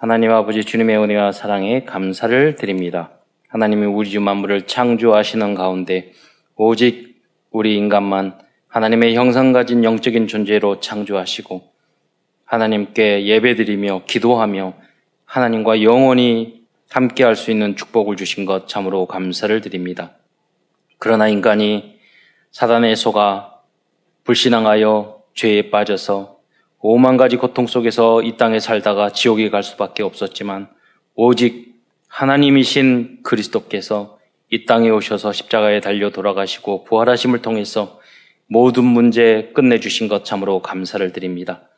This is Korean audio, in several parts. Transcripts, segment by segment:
하나님 아버지 주님의 은혜와 사랑에 감사를 드립니다. 하나님이 우리 주 만물을 창조하시는 가운데 오직 우리 인간만 하나님의 형상 가진 영적인 존재로 창조하시고 하나님께 예배드리며 기도하며 하나님과 영원히 함께 할 수 있는 축복을 주신 것 참으로 감사를 드립니다. 그러나 인간이 사단의 속아 불신앙하여 죄에 빠져서 오만 가지 고통 속에서 이 땅에 살다가 지옥에 갈 수밖에 없었지만 오직 하나님이신 그리스도께서 이 땅에 오셔서 십자가에 달려 돌아가시고 부활하심을 통해서 모든 문제 끝내주신 것 참으로 감사를 드립니다.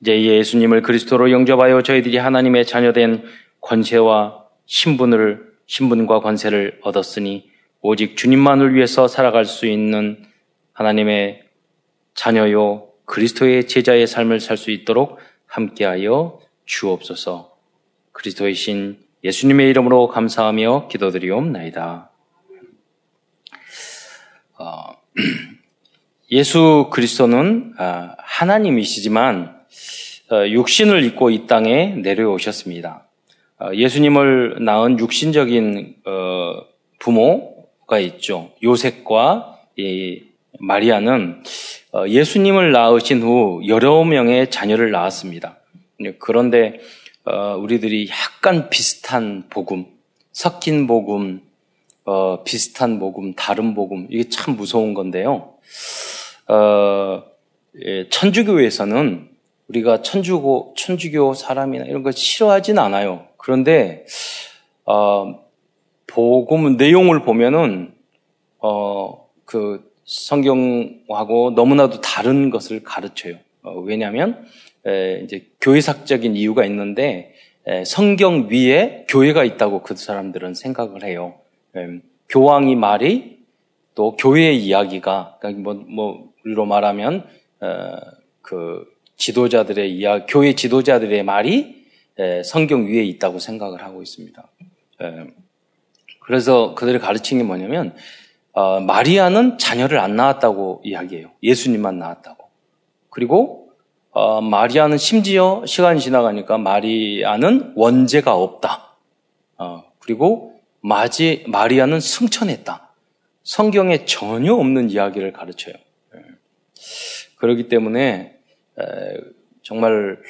이제 예수님을 그리스도로 영접하여 저희들이 하나님의 자녀된 권세와 신분을, 신분과 권세를 얻었으니 오직 주님만을 위해서 살아갈 수 있는 하나님의 자녀요 그리스도의 제자의 삶을 살 수 있도록 함께하여 주옵소서. 그리스도의 신 예수님의 이름으로 감사하며 기도드리옵나이다. 어, 예수 그리스도는 아, 하나님이시지만 어, 육신을 입고 이 땅에 내려오셨습니다. 어, 예수님을 낳은 육신적인 부모가 있죠. 요셉과 마리아는 예수님을 낳으신 후 여러 명의 자녀를 낳았습니다. 그런데 우리들이 약간 비슷한 복음, 섞인 복음, 비슷한 복음, 다른 복음 이게 참 무서운 건데요. 예, 천주교에서는 우리가 천주교, 천주교 사람이나 이런 거 싫어하진 않아요. 그런데, 어, 복음 내용을 보면은, 어, 그 성경하고 너무나도 다른 것을 가르쳐요. 어, 왜냐하면, 에, 이제 교회삭적인 이유가 있는데, 에, 성경 위에 교회가 있다고 그 사람들은 생각을 해요. 에, 교황이 말이 또 교회의 이야기가, 그러니까 뭐, 뭐, 우리로 말하면, 어, 그, 지도자들의 이야 교회 지도자들의 말이 성경 위에 있다고 생각을 하고 있습니다. 그래서 그들이 가르친 게 뭐냐면 어, 마리아는 자녀를 안 낳았다고 이야기해요. 예수님만 낳았다고. 그리고 어, 마리아는 심지어 시간이 지나가니까 마리아는 원죄가 없다. 어, 그리고 마지, 마리아는 승천했다. 성경에 전혀 없는 이야기를 가르쳐요. 그렇기 때문에 정말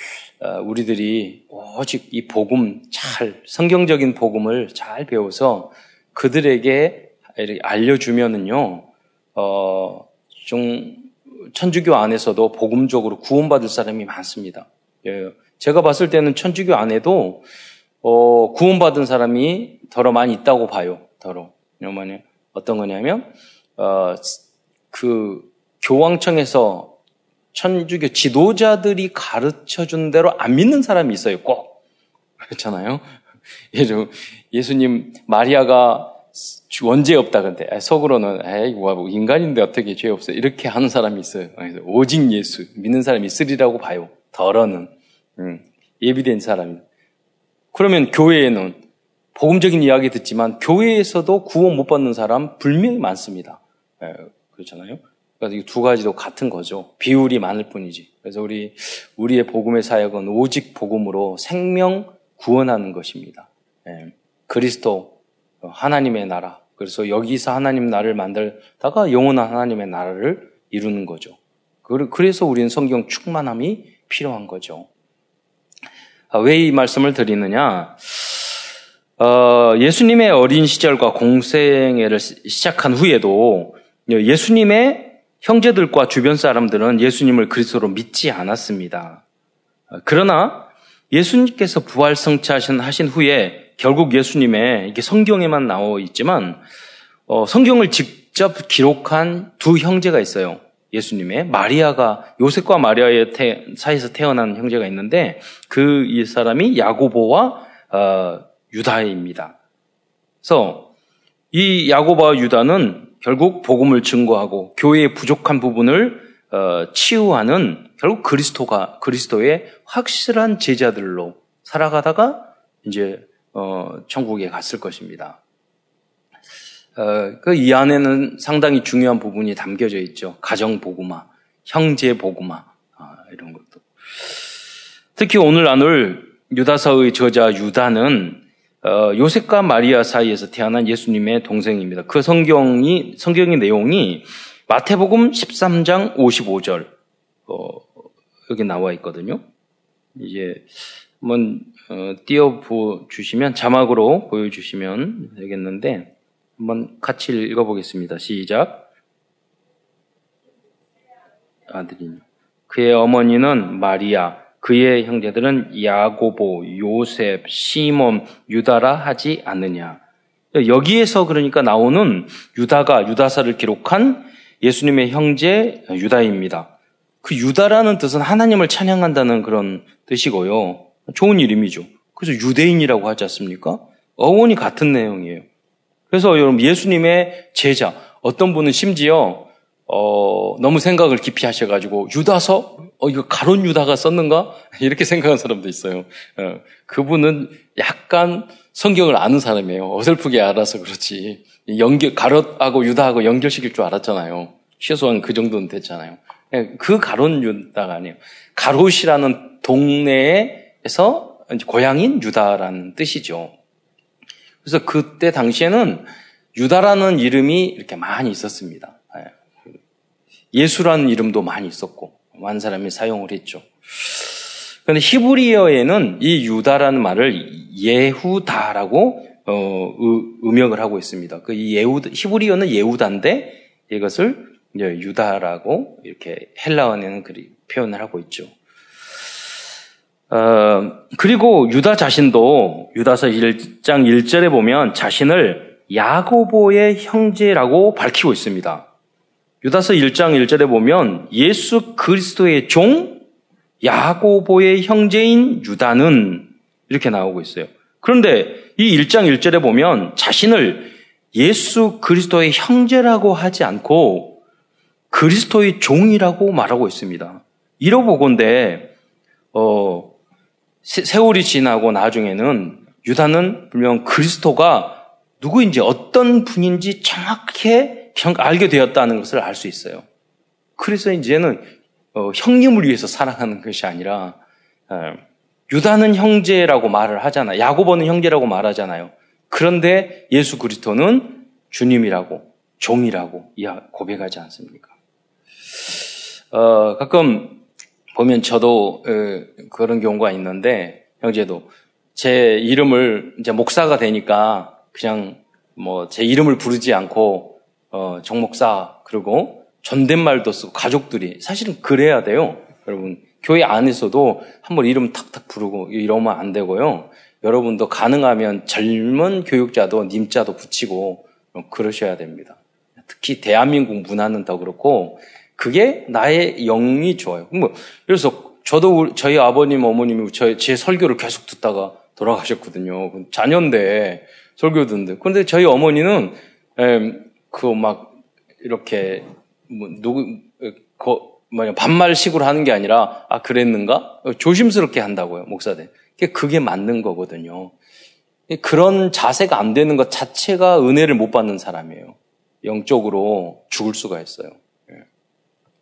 어, 우리들이 오직 이 복음 잘 성경적인 복음을 잘 배워서 그들에게 알려주면은요, 어, 좀 천주교 안에서도 복음적으로 구원받을 사람이 많습니다. 예, 제가 봤을 때는 천주교 안에도 어, 구원받은 사람이 더러 많이 있다고 봐요. 더러. 왜냐면 어떤 거냐면 어, 그 교황청에서 천주교 지도자들이 가르쳐 준 대로 안 믿는 사람이 있어요, 꼭. 그렇잖아요? 예수님, 마리아가 원죄 없다, 근데. 속으로는, 에이, 뭐, 인간인데 어떻게 죄 없어. 이렇게 하는 사람이 있어요. 오직 예수, 믿는 사람이 있으리라고 봐요. 덜어는. 음, 예비된 사람이. 그러면 교회에는 복음적인 이야기 듣지만 교회에서도 구원 못 받는 사람 분명히 많습니다. 에, 그렇잖아요? 그래서 이두 가지도 같은 거죠. 비율이 많을 뿐이지. 그래서 우리, 우리의 복음의 사역은 오직 복음으로 생명 구원하는 것입니다. 예. 그리스도, 하나님의 나라. 그래서 여기서 하나님 나라를 만들다가 영원한 하나님의 나라를 이루는 거죠. 그래서 우리는 성경 충만함이 필요한 거죠. 아, 왜이 말씀을 드리느냐? 어, 예수님의 어린 시절과 공생애를 시작한 후에도 예수님의 형제들과 주변 사람들은 예수님을 그리스도로 믿지 않았습니다. 그러나 예수님께서 부활 성취하신 하신 후에 결국 예수님의 이게 성경에만 나와 있지만 어, 성경을 직접 기록한 두 형제가 있어요. 예수님의 마리아가 요셉과 마리아의 태, 사이에서 태어난 형제가 있는데 그 이 사람이 야고보와 어, 유다입니다. 그래서 이 야고보와 유다는 결국 복음을 증거하고 교회의 부족한 부분을 어, 치유하는 결국 그리스도가 그리스도의 확실한 제자들로 살아가다가 이제 어, 천국에 갔을 것입니다. 어, 그 이 안에는 상당히 중요한 부분이 담겨져 있죠. 가정 복음화, 형제 복음화 아, 이런 것도. 특히 오늘 나눌 유다서의 저자 유다는 어, 요셉과 마리아 사이에서 태어난 예수님의 동생입니다. 그 성경이 성경의 내용이 마태복음 13장 55절 어, 여기 나와 있거든요. 이제 한번 어, 띄워 주시면 자막으로 보여주시면 되겠는데 한번 같이 읽어보겠습니다. 시작. 아들이 그의 어머니는 마리아, 그의 형제들은 야고보, 요셉, 시몬, 유다라 하지 않느냐. 여기에서 그러니까 나오는 유다가 유다사를 기록한 예수님의 형제 유다입니다. 그 유다라는 뜻은 하나님을 찬양한다는 그런 뜻이고요. 좋은 이름이죠. 그래서 유대인이라고 하지 않습니까? 어원이 같은 내용이에요. 그래서 여러분 예수님의 제자 어떤 분은 심지어 어, 너무 생각을 깊이 하셔가지고 유다서 어 이거 가론 유다가 썼는가 이렇게 생각한 사람도 있어요. 어, 그분은 약간 성경을 아는 사람이에요. 어설프게 알아서 그렇지 연결 가롯하고 유다하고 연결시킬 줄 알았잖아요. 최소한 그 정도는 됐잖아요. 예, 그 가론 유다가 아니에요. 가롯이라는 동네에 서 고향인 유다라는 뜻이죠. 그래서 그때 당시에는 유다라는 이름이 이렇게 많이 있었습니다. 예. 예수라는 이름도 많이 있었고 많은 사람이 사용을 했죠. 그런데 히브리어에는 이 유다라는 말을 예후다라고 어, 음역을 하고 있습니다. 그 예후 히브리어는 예후다인데 이것을 유다라고 이렇게 헬라어에는 표현을 하고 있죠. 어, 그리고 유다 자신도 유다서 1장 1절에 보면 자신을 야고보의 형제라고 밝히고 있습니다. 유다서 1장 1절에 보면 예수 그리스도의 종 야고보의 형제인 유다는 이렇게 나오고 있어요. 그런데 이 1장 1절에 보면 자신을 예수 그리스도의 형제라고 하지 않고 그리스도의 종이라고 말하고 있습니다. 이러보건데 어, 세월이 지나고 나중에는 유다는 분명 그리스도가 누구인지 어떤 분인지 정확히 알게 되었다는 것을 알 수 있어요. 그래서 이제는 어, 형님을 위해서 살아가는 것이 아니라 어, 유다는 형제라고 말을 하잖아요. 야고보는 형제라고 말하잖아요. 그런데 예수 그리스도는 주님이라고 종이라고 고백하지 않습니까? 어, 가끔 보면 저도 어, 그런 경우가 있는데 형제도 제 이름을 이제 목사가 되니까 그냥 뭐 제 이름을 부르지 않고 어, 정 목사 그리고 존댓말도 쓰고 가족들이 사실은 그래야 돼요. 여러분 교회 안에서도 한번 이름 탁탁 부르고 이러면 안 되고요. 여러분도 가능하면 젊은 교육자도 님자도 붙이고 그러셔야 됩니다. 특히 대한민국 문화는 더 그렇고 그게 나의 영이 좋아요. 뭐 그래서 저도 저희 아버님 어머님이 저, 제 설교를 계속 듣다가 돌아가셨거든요. 자녀인데 설교 듣는데 그런데 저희 어머니는 그 막 이렇게 뭐 누구 거 뭐냐 반말식으로 하는 게 아니라 아 그랬는가 조심스럽게 한다고요 목사들. 그게 맞는 거거든요. 그런 자세가 안 되는 것 자체가 은혜를 못 받는 사람이에요. 영적으로 죽을 수가 있어요.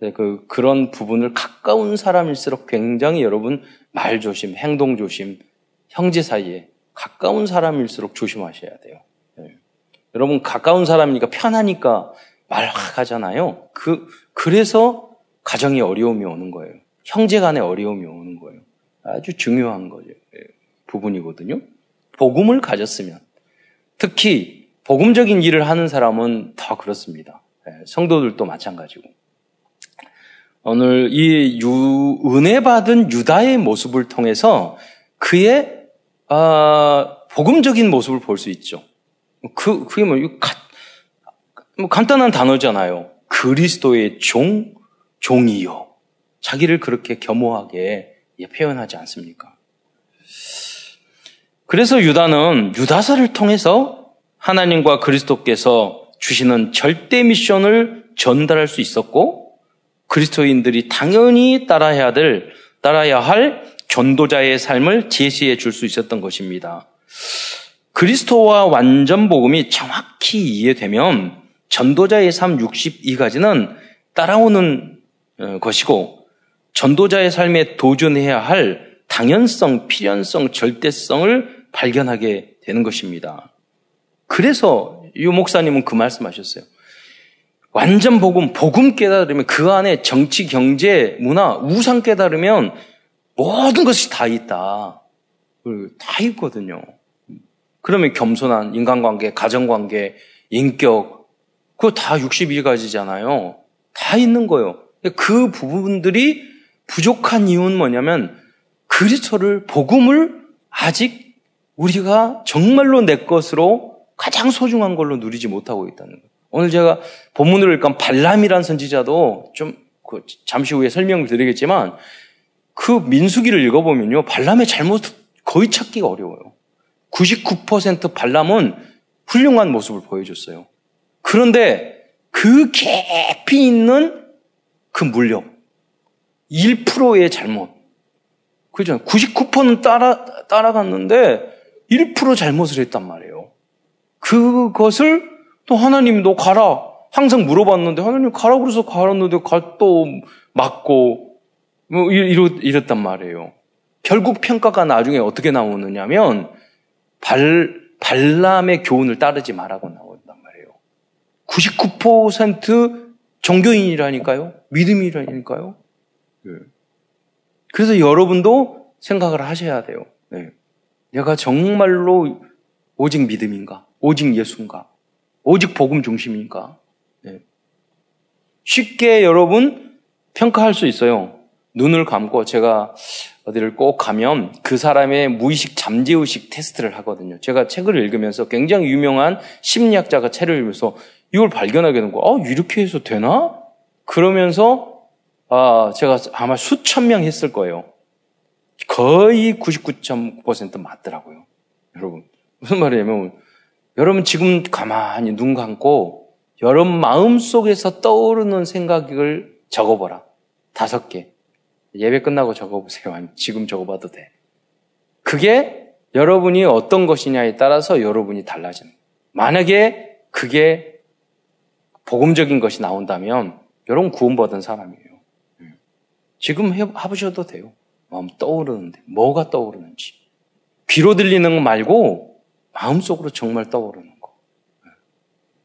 예. 그, 그런 부분을 가까운 사람일수록 굉장히 여러분 말 조심, 행동 조심, 형제 사이에 가까운 사람일수록 조심하셔야 돼요. 여러분 가까운 사람이니까 편하니까 말하잖아요. 그 그래서 가정에 어려움이 오는 거예요. 형제 간에 어려움이 오는 거예요. 아주 중요한 거죠. 예, 부분이거든요. 복음을 가졌으면 특히 복음적인 일을 하는 사람은 더 그렇습니다. 예, 성도들도 마찬가지고. 오늘 이 유, 은혜 받은 유다의 모습을 통해서 그의 아, 복음적인 모습을 볼 수 있죠. 그, 그게 뭐, 가, 뭐 간단한 단어잖아요. 그리스도의 종, 종이요. 자기를 그렇게 겸허하게 표현하지 않습니까? 그래서 유다는 유다서를 통해서 하나님과 그리스도께서 주시는 절대 미션을 전달할 수 있었고 그리스도인들이 당연히 따라야 될 따라야 할 전도자의 삶을 제시해 줄 수 있었던 것입니다. 그리스도와 완전 복음이 정확히 이해되면 전도자의 삶 62가지는 따라오는 어, 것이고 전도자의 삶에 도전해야 할 당연성, 필연성, 절대성을 발견하게 되는 것입니다. 그래서 유 목사님은 그 말씀하셨어요. 완전 복음, 복음 깨달으면 그 안에 정치, 경제, 문화, 우상 깨달으면 모든 것이 다 있다. 다 있거든요. 그러면 겸손한 인간관계, 가정관계, 인격, 그거 다 61가지잖아요. 다 있는 거예요. 그 부분들이 부족한 이유는 뭐냐면 그리스도를 복음을 아직 우리가 정말로 내 것으로 가장 소중한 걸로 누리지 못하고 있다는 거예요. 오늘 제가 본문을 읽은 발람이란 선지자도 좀 그 잠시 후에 설명을 드리겠지만 그 민수기를 읽어보면요. 발람의 잘못 거의 찾기가 어려워요. 99% 발람은 훌륭한 모습을 보여줬어요. 그런데 그 깊이 있는 그 물력, 1%의 잘못. 그죠? 99%는 따라, 따라갔는데 1% 잘못을 했단 말이에요. 그것을 또 하나님 너 가라. 항상 물어봤는데 하나님 가라 그래서 가랐는데 또 맞고 뭐 이렇, 이랬단 말이에요. 결국 평가가 나중에 어떻게 나오느냐면 발, 발람의 교훈을 따르지 말라고 나온단 말이에요. 99% 종교인이라니까요. 믿음이라니까요. 네. 그래서 여러분도 생각을 하셔야 돼요. 네. 내가 정말로 오직 믿음인가? 오직 예수인가? 오직 복음 중심인가? 네. 쉽게 여러분 평가할 수 있어요. 눈을 감고 제가 어디를 꼭 가면 그 사람의 무의식 잠재의식 테스트를 하거든요. 제가 책을 읽으면서 굉장히 유명한 심리학자가 책을 읽으면서 이걸 발견하게 된 거예요. 아, 이렇게 해서 되나? 그러면서 아, 제가 아마 수천 명 했을 거예요. 거의 99.9% 맞더라고요. 여러분. 무슨 말이냐면 여러분 지금 가만히 눈 감고 여러분 마음 속에서 떠오르는 생각을 적어보라. 다섯 개. 예배 끝나고 적어보세요. 아니면 지금 적어봐도 돼. 그게 여러분이 어떤 것이냐에 따라서 여러분이 달라지는. 만약에 그게 복음적인 것이 나온다면 여러분 구원받은 사람이에요. 음. 지금 해보셔도 돼요. 마음 떠오르는데 뭐가 떠오르는지. 귀로 들리는 거 말고 마음속으로 정말 떠오르는 거.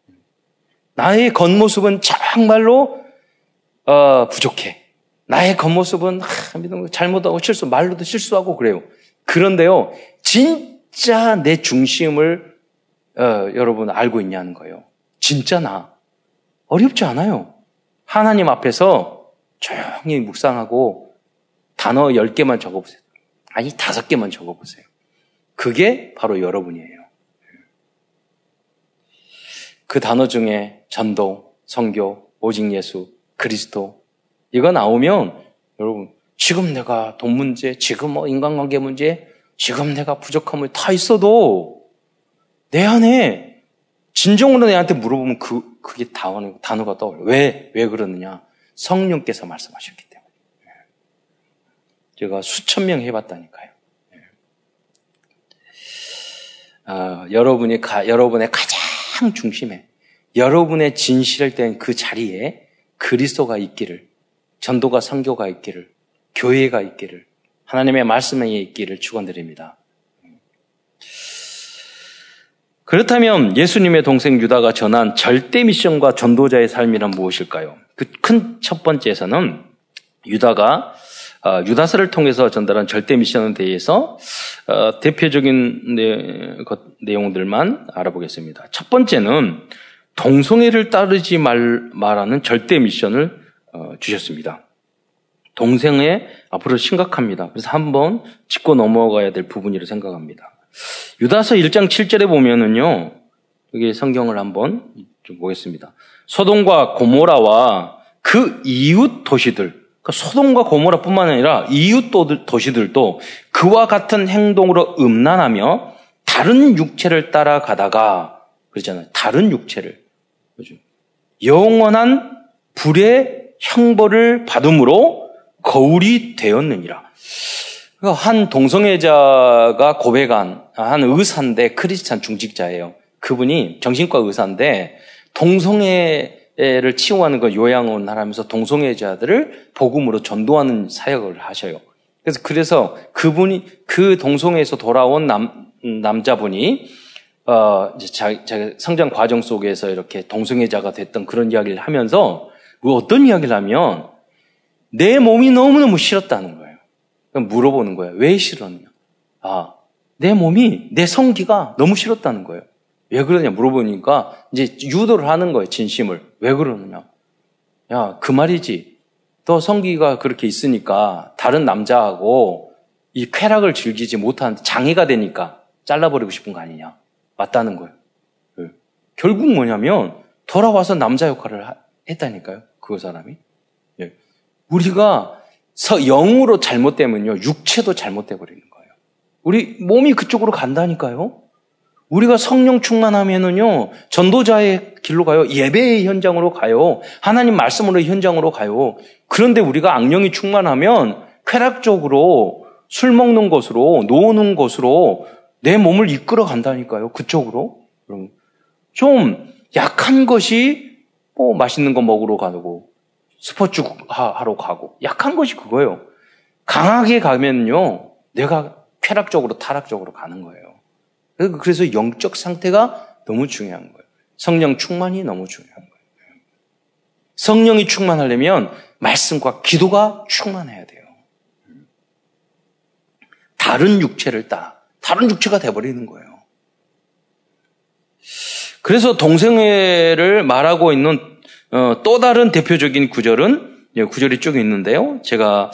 음. 나의 겉모습은 정말로 어, 부족해. 나의 겉모습은 하, 믿음 잘못하고 실수, 말로도 실수하고 그래요. 그런데요, 진짜 내 중심을 어, 여러분 알고 있냐는 거예요. 진짜 나 어렵지 않아요. 하나님 앞에서 조용히 묵상하고 단어 10개만 적어보세요. 아니, 5개만 적어보세요. 그게 바로 여러분이에요. 그 단어 중에 전도, 성교, 오직 예수, 그리스도, 이거 나오면 여러분 지금 내가 돈 문제, 지금 뭐 인간관계 문제, 지금 내가 부족함을 다 있어도 내 안에 진정으로 내한테 물어보면 그 그게 단어, 단어가 떠올려. 왜? 왜 그러느냐? 성령께서 말씀하셨기 때문에. 제가 수천 명 해봤다니까요. 어, 여러분이 가, 여러분의 가장 중심에 여러분의 진실을 땐그 자리에 그리스도가 있기를 전도가 선교가 있기를, 교회가 있기를, 하나님의 말씀에 있기를 축원드립니다. 그렇다면 예수님의 동생 유다가 전한 절대 미션과 전도자의 삶이란 무엇일까요? 그 큰 첫 번째에서는 유다가 어, 유다서를 통해서 전달한 절대 미션에 대해서 어, 대표적인 내용들만 알아보겠습니다. 첫 번째는 동성애를 따르지 말, 말하는 절대 미션을 어, 주셨습니다. 동생의 앞으로 심각합니다. 그래서 한번 짚고 넘어가야 될 부분이라고 생각합니다. 유다서 1장 7절에 보면은요, 여기 성경을 한번 좀 보겠습니다. 소돔과 고모라와 그 이웃 도시들, 그러니까 소돔과 고모라뿐만 아니라 이웃 도시들도 그와 같은 행동으로 음란하며 다른 육체를 따라가다가 그러잖아요. 다른 육체를. 영원한 불의 형벌을 받음으로 거울이 되었느니라. 그러니까 한 동성애자가 고백한 한 의사인데 크리스찬 중직자예요. 그분이 정신과 의사인데 동성애 를 치유하는 걸 요양원 하면서 동성애자들을 복음으로 전도하는 사역을 하셔요. 그래서 그래서 그분이 그 동성애에서 돌아온 남 남자분이 어 이제 자, 자 성장 과정 속에서 이렇게 동성애자가 됐던 그런 이야기를 하면서 그 어떤 이야기를 하면 내 몸이 너무너무 싫었다는 거예요. 그럼 물어보는 거예요. 왜 싫었냐? 아, 내 몸이, 내 성기가 너무 싫었다는 거예요. 왜 그러냐 물어보니까 이제 유도를 하는 거예요. 진심을. 왜 그러느냐? 야, 그 말이지. 또 성기가 그렇게 있으니까 다른 남자하고 이 쾌락을 즐기지 못한 장애가 되니까 잘라버리고 싶은 거 아니냐. 맞다는 거예요. 네. 결국 뭐냐면 돌아와서 남자 역할을 했다니까요. 그 사람이. 네. 우리가 영으로 잘못되면요. 육체도 잘못돼 버리는 거예요. 우리 몸이 그쪽으로 간다니까요. 우리가 성령 충만하면은요, 전도자의 길로 가요. 예배의 현장으로 가요. 하나님 말씀으로 현장으로 가요. 그런데 우리가 악령이 충만하면 쾌락적으로 술 먹는 것으로, 노는 것으로 내 몸을 이끌어 간다니까요. 그쪽으로. 좀 약한 것이 뭐 맛있는 거 먹으러 가고, 스포츠 하러 가고, 약한 것이 그거예요. 강하게 가면요, 내가 쾌락적으로, 타락적으로 가는 거예요. 그래서 영적 상태가 너무 중요한 거예요. 성령 충만이 너무 중요한 거예요. 성령이 충만하려면 말씀과 기도가 충만해야 돼요. 다른 육체를 따, 다른 육체가 돼버리는 거예요. 그래서 동성애를 말하고 있는 어, 또 다른 대표적인 구절은 예, 구절이 쭉 있는데요. 제가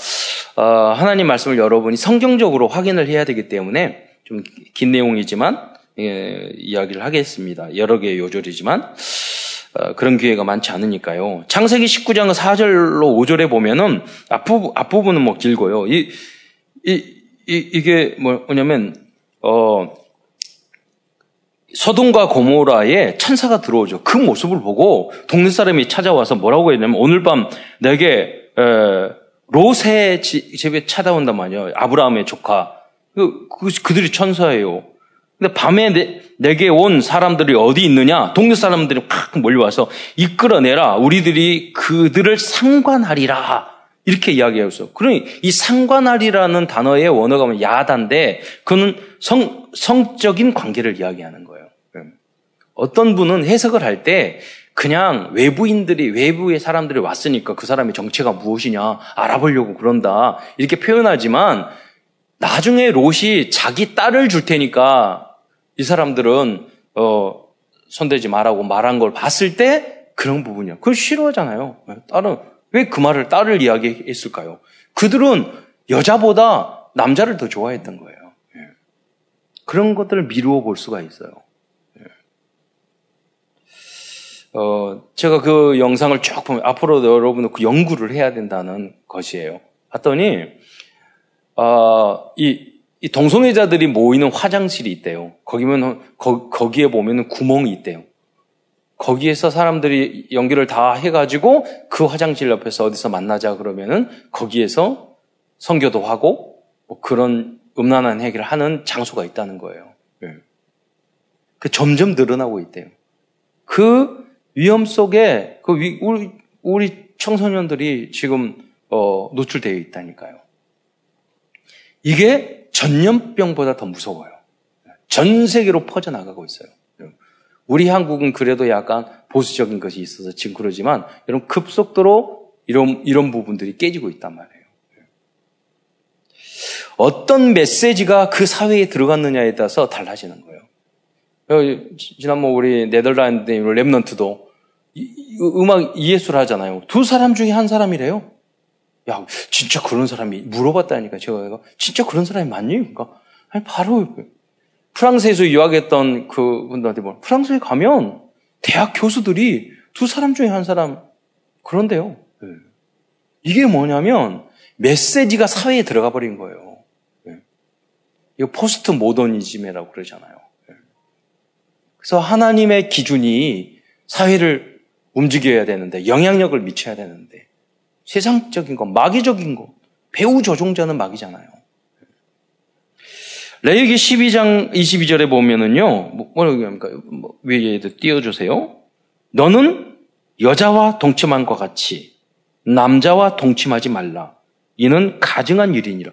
어, 하나님 말씀을 여러분이 성경적으로 확인을 해야 되기 때문에 좀 긴 내용이지만 예, 이야기를 하겠습니다. 여러 개의 요절이지만 어, 그런 기회가 많지 않으니까요. 창세기 19장 4절로 5절에 보면은 앞부, 앞부분은 뭐 길고요. 이, 이, 이, 이게 뭐냐면, 어, 서동과 고모라에 천사가 들어오죠. 그 모습을 보고 동네 사람이 찾아와서 뭐라고 했냐면 오늘 밤 내게 에, 롯의 집에 찾아온단 말이에요. 아브라함의 조카. 그, 그, 그들이 천사예요. 근데 밤에 내, 내게 온 사람들이 어디 있느냐? 동네 사람들이 팍 몰려와서 이끌어내라. 우리들이 그들을 상관하리라. 이렇게 이야기하고 그러니 이 상관하리라는 단어의 원어가 야단데 그는 성, 성적인 관계를 이야기하는 거예요. 어떤 분은 해석을 할 때 그냥 외부인들이 외부의 사람들이 왔으니까 그 사람의 정체가 무엇이냐 알아보려고 그런다 이렇게 표현하지만 나중에 롯이 자기 딸을 줄 테니까 이 사람들은 어, 손대지 말라고 말한 걸 봤을 때 그런 부분이야. 그걸 싫어하잖아요. 딸은 왜 그 말을 딸을 이야기했을까요? 그들은 여자보다 남자를 더 좋아했던 거예요. 예. 그런 것들을 미루어 볼 수가 있어요. 예. 어, 제가 그 영상을 쭉 보면 앞으로 여러분은 그 연구를 해야 된다는 것이에요. 봤더니 어, 이, 이 동성애자들이 모이는 화장실이 있대요. 거기면 거, 거기에 보면 구멍이 있대요. 거기에서 사람들이 연기를 다 해가지고 그 화장실 옆에서 어디서 만나자 그러면은 거기에서 성교도 하고 뭐 그런 음란한 행위를 하는 장소가 있다는 거예요. 네. 그 점점 늘어나고 있대요. 그 위험 속에 그 위, 우리, 우리 청소년들이 지금 어, 노출되어 있다니까요. 이게 전염병보다 더 무서워요. 전 세계로 퍼져나가고 있어요. 우리 한국은 그래도 약간 보수적인 것이 있어서 지금 그러지만 이런 급속도로 이런, 이런 부분들이 깨지고 있단 말이에요. 어떤 메시지가 그 사회에 들어갔느냐에 따라서 달라지는 거예요. 지난번 우리 네덜란드 랩넌트도 음악 이예술 하잖아요. 두 사람 중에 한 사람이래요. 야, 진짜 그런 사람이 물어봤다니까 제가 진짜 그런 사람이 맞니? 그러니까 아니 바로 프랑스에서 유학했던 그 분들한테 뭐 프랑스에 가면 대학 교수들이 두 사람 중에 한 사람 그런데요. 네. 이게 뭐냐면 메시지가 사회에 들어가 버린 거예요. 네. 이거 포스트 모더니즘이라고 그러잖아요. 네. 그래서 하나님의 기준이 사회를 움직여야 되는데 영향력을 미쳐야 되는데 세상적인 것, 마귀적인 것. 배우 조종자는 마귀잖아요. 레이기 12장 22절에 보면은요, 뭐, 뭐라고 합니까? 뭐, 위에 띄워주세요. 너는 여자와 동침한 것 같이 남자와 동침하지 말라. 이는 가증한 일이니라.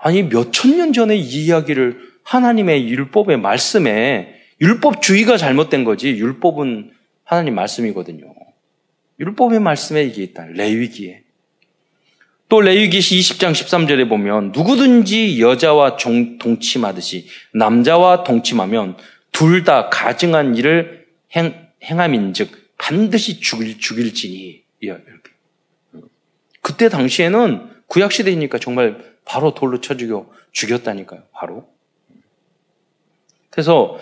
아니 몇천 년 전에 이 이야기를 하나님의 율법의 말씀에 율법주의가 잘못된 거지 율법은 하나님 말씀이거든요. 율법의 말씀에 이게 있다. 레위기에. 또 레위기 20장 13절에 보면 누구든지 여자와 종, 동침하듯이 남자와 동침하면 둘 다 가증한 일을 행, 행함인즉 반드시 죽일, 죽일지니 이렇게. 그때 당시에는 구약 시대이니까 정말 바로 돌로 쳐 죽여 죽였다니까요. 바로. 그래서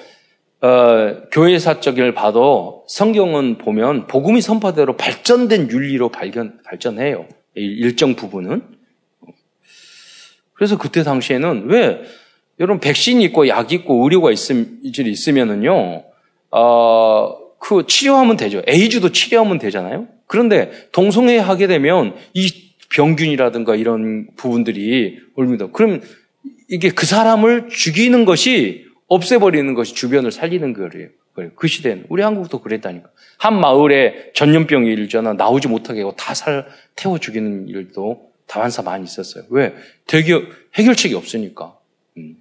어, 교회 사적을 봐도 성경은 보면 복음이 선포대로 발전된 윤리로 발견 발전해요. 일정 부분은. 그래서 그때 당시에는 왜 여러분 백신 있고 약 있고 의료가 있음, 있으면은요, 어, 그 치료하면 되죠. 에이즈도 치료하면 되잖아요. 그런데 동성애 하게 되면 이 병균이라든가 이런 부분들이 옵니다. 그럼 이게 그 사람을 죽이는 것이 없애버리는 것이 주변을 살리는 거예요. 그 시대는 우리 한국도 그랬다니까. 한 마을에 전염병이 일잖아 나오지 못하게 하고 다 살 태워 죽이는 일도 다반사 많이 있었어요. 왜? 대기 해결책이 없으니까. 음.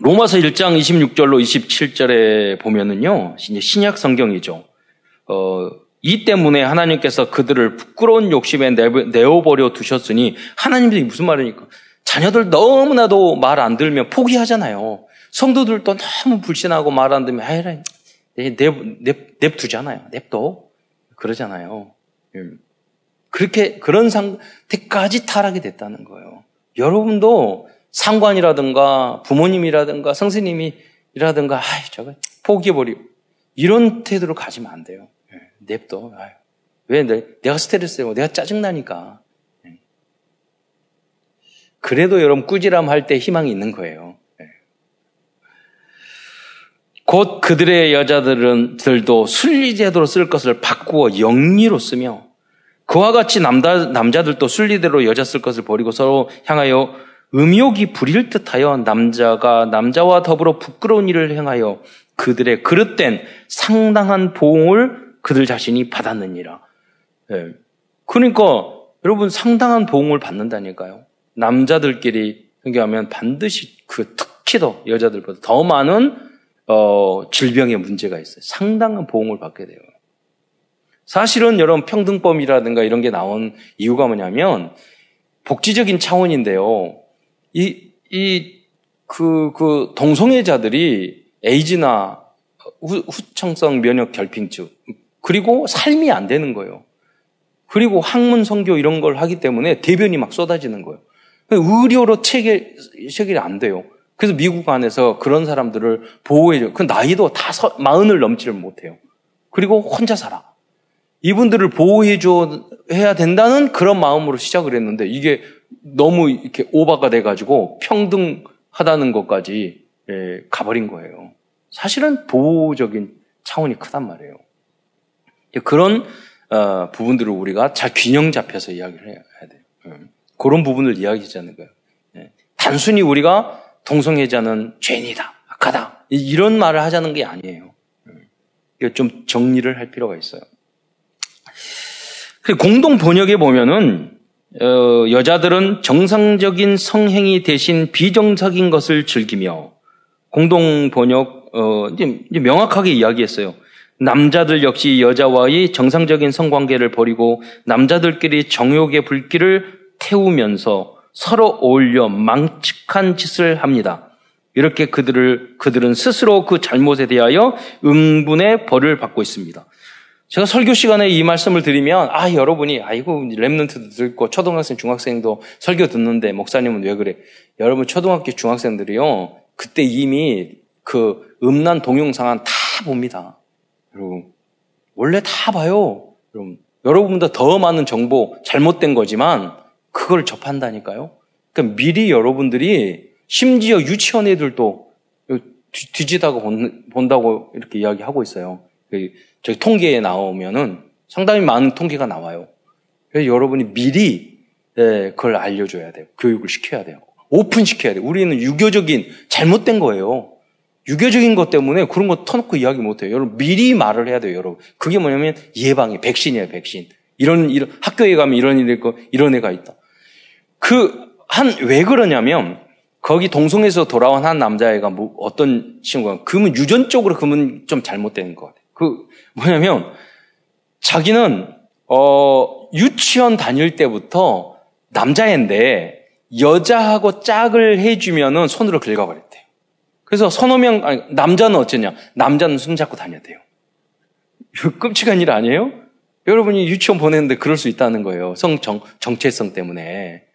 로마서 1장 26절로 27절에 보면은요, 신약 성경이죠. 어, 이 때문에 하나님께서 그들을 부끄러운 욕심에 내어버려 두셨으니 하나님들이 무슨 말이니까 자녀들 너무나도 말 안 들면 포기하잖아요. 성도들도 너무 불신하고 말 안 들면 아이라 냅두잖아요. 냅둬. 그러잖아요. 음. 그렇게 그런 상태까지 타락이 됐다는 거예요. 여러분도 상관이라든가 부모님이라든가 선생님이라든가 아이 저거 포기해버리고 이런 태도로 가지면 안 돼요. 예, 냅둬. 아유, 왜 내, 내가 스트레스고 내가 짜증나니까. 예. 그래도 여러분 꾸지람 할 때 희망이 있는 거예요. 예. 곧 그들의 여자들은들도 순리제도로 쓸 것을 바꾸어 영리로 쓰며 그와 같이 남자, 남자들도 순리대로 여자 쓸 것을 버리고 서로 향하여 음욕이 부릴 듯하여 남자가 남자와 더불어 부끄러운 일을 행하여 그들의 그릇된 상당한 보응을 그들 자신이 받았느니라. 네. 그러니까 여러분 상당한 보응을 받는다니까요. 남자들끼리 경계하면 반드시 그 특히 더 여자들보다 더 많은 어, 질병의 문제가 있어요. 상당한 보응을 받게 돼요. 사실은 여러분 평등법이라든가 이런 게 나온 이유가 뭐냐면 복지적인 차원인데요. 이, 이, 그, 그, 동성애자들이 에이즈나 후, 후청성 면역 결핍증, 그리고 삶이 안 되는 거예요. 그리고 학문 성교 이런 걸 하기 때문에 대변이 막 쏟아지는 거예요. 의료로 체계, 체결이 안 돼요. 그래서 미국 안에서 그런 사람들을 보호해줘. 그 나이도 다 서, 마흔을 넘지를 못해요. 그리고 혼자 살아. 이분들을 보호해줘, 해야 된다는 그런 마음으로 시작을 했는데 이게 너무 이렇게 오바가 돼가지고 평등하다는 것까지 예, 가버린 거예요. 사실은 보호적인 차원이 크단 말이에요. 그런 어, 부분들을 우리가 잘 균형 잡혀서 이야기를 해야 돼요. 음. 그런 부분을 이야기하자는 거예요. 예. 단순히 우리가 동성애자는 죄인이다, 악하다 이런 말을 하자는 게 아니에요. 음. 좀 정리를 할 필요가 있어요. 공동 번역에 보면은 어, 여자들은 정상적인 성행위 대신 비정상인 것을 즐기며 공동 번역 어, 이제, 이제 명확하게 이야기했어요. 남자들 역시 여자와의 정상적인 성관계를 버리고 남자들끼리 정욕의 불길을 태우면서 서로 어울려 망측한 짓을 합니다. 이렇게 그들을 그들은 스스로 그 잘못에 대하여 응분의 벌을 받고 있습니다. 제가 설교 시간에 이 말씀을 드리면 아 여러분이 아이고 랩런트도 듣고 초등학생 중학생도 설교 듣는데 목사님은 왜 그래? 여러분 초등학교 중학생들이요 그때 이미 그 음란 동영상은 다 봅니다. 여러분 원래 다 봐요. 여러분 여러분보다 더 많은 정보 잘못된 거지만 그걸 접한다니까요. 그러니까 미리 여러분들이 심지어 유치원 애들도 뒤지다가 본 다고 이렇게 이야기하고 있어요. 그 저희 통계에 나오면은 상당히 많은 통계가 나와요. 그래서 여러분이 미리 예, 그걸 알려줘야 돼요. 교육을 시켜야 돼요. 오픈시켜야 돼요. 우리는 유교적인 잘못된 거예요. 유교적인 것 때문에 그런 거 터놓고 이야기 못해요. 여러분 미리 말을 해야 돼요. 여러분 그게 뭐냐면 예방이 백신이에요. 백신. 이런 이런 학교에 가면 이런 이런 애가 있다. 그, 한, 왜 그러냐면, 거기 동성에서 돌아온 한 남자애가 뭐 어떤 친구가, 그러면 유전적으로 그러면 좀 잘못된 것 같아요. 그, 뭐냐면, 자기는, 어, 유치원 다닐 때부터 남자애인데, 여자하고 짝을 해주면은 손으로 긁어버렸대요. 그래서 선호명, 아니, 남자는 어쩌냐? 남자는 손 잡고 다녔대요. 끔찍한 일 아니에요? 여러분이 유치원 보냈는데 그럴 수 있다는 거예요. 성 정, 정체성 때문에.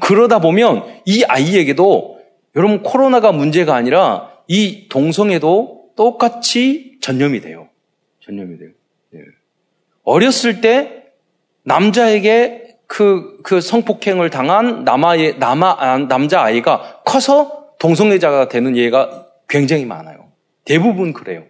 그러다 보면 이 아이에게도 여러분 코로나가 문제가 아니라 이 동성애도 똑같이 전염이 돼요. 전염이 돼요. 예. 어렸을 때 남자에게 그, 그 성폭행을 당한 남아의, 남아, 아, 남자 아이가 커서 동성애자가 되는 예가 굉장히 많아요. 대부분 그래요.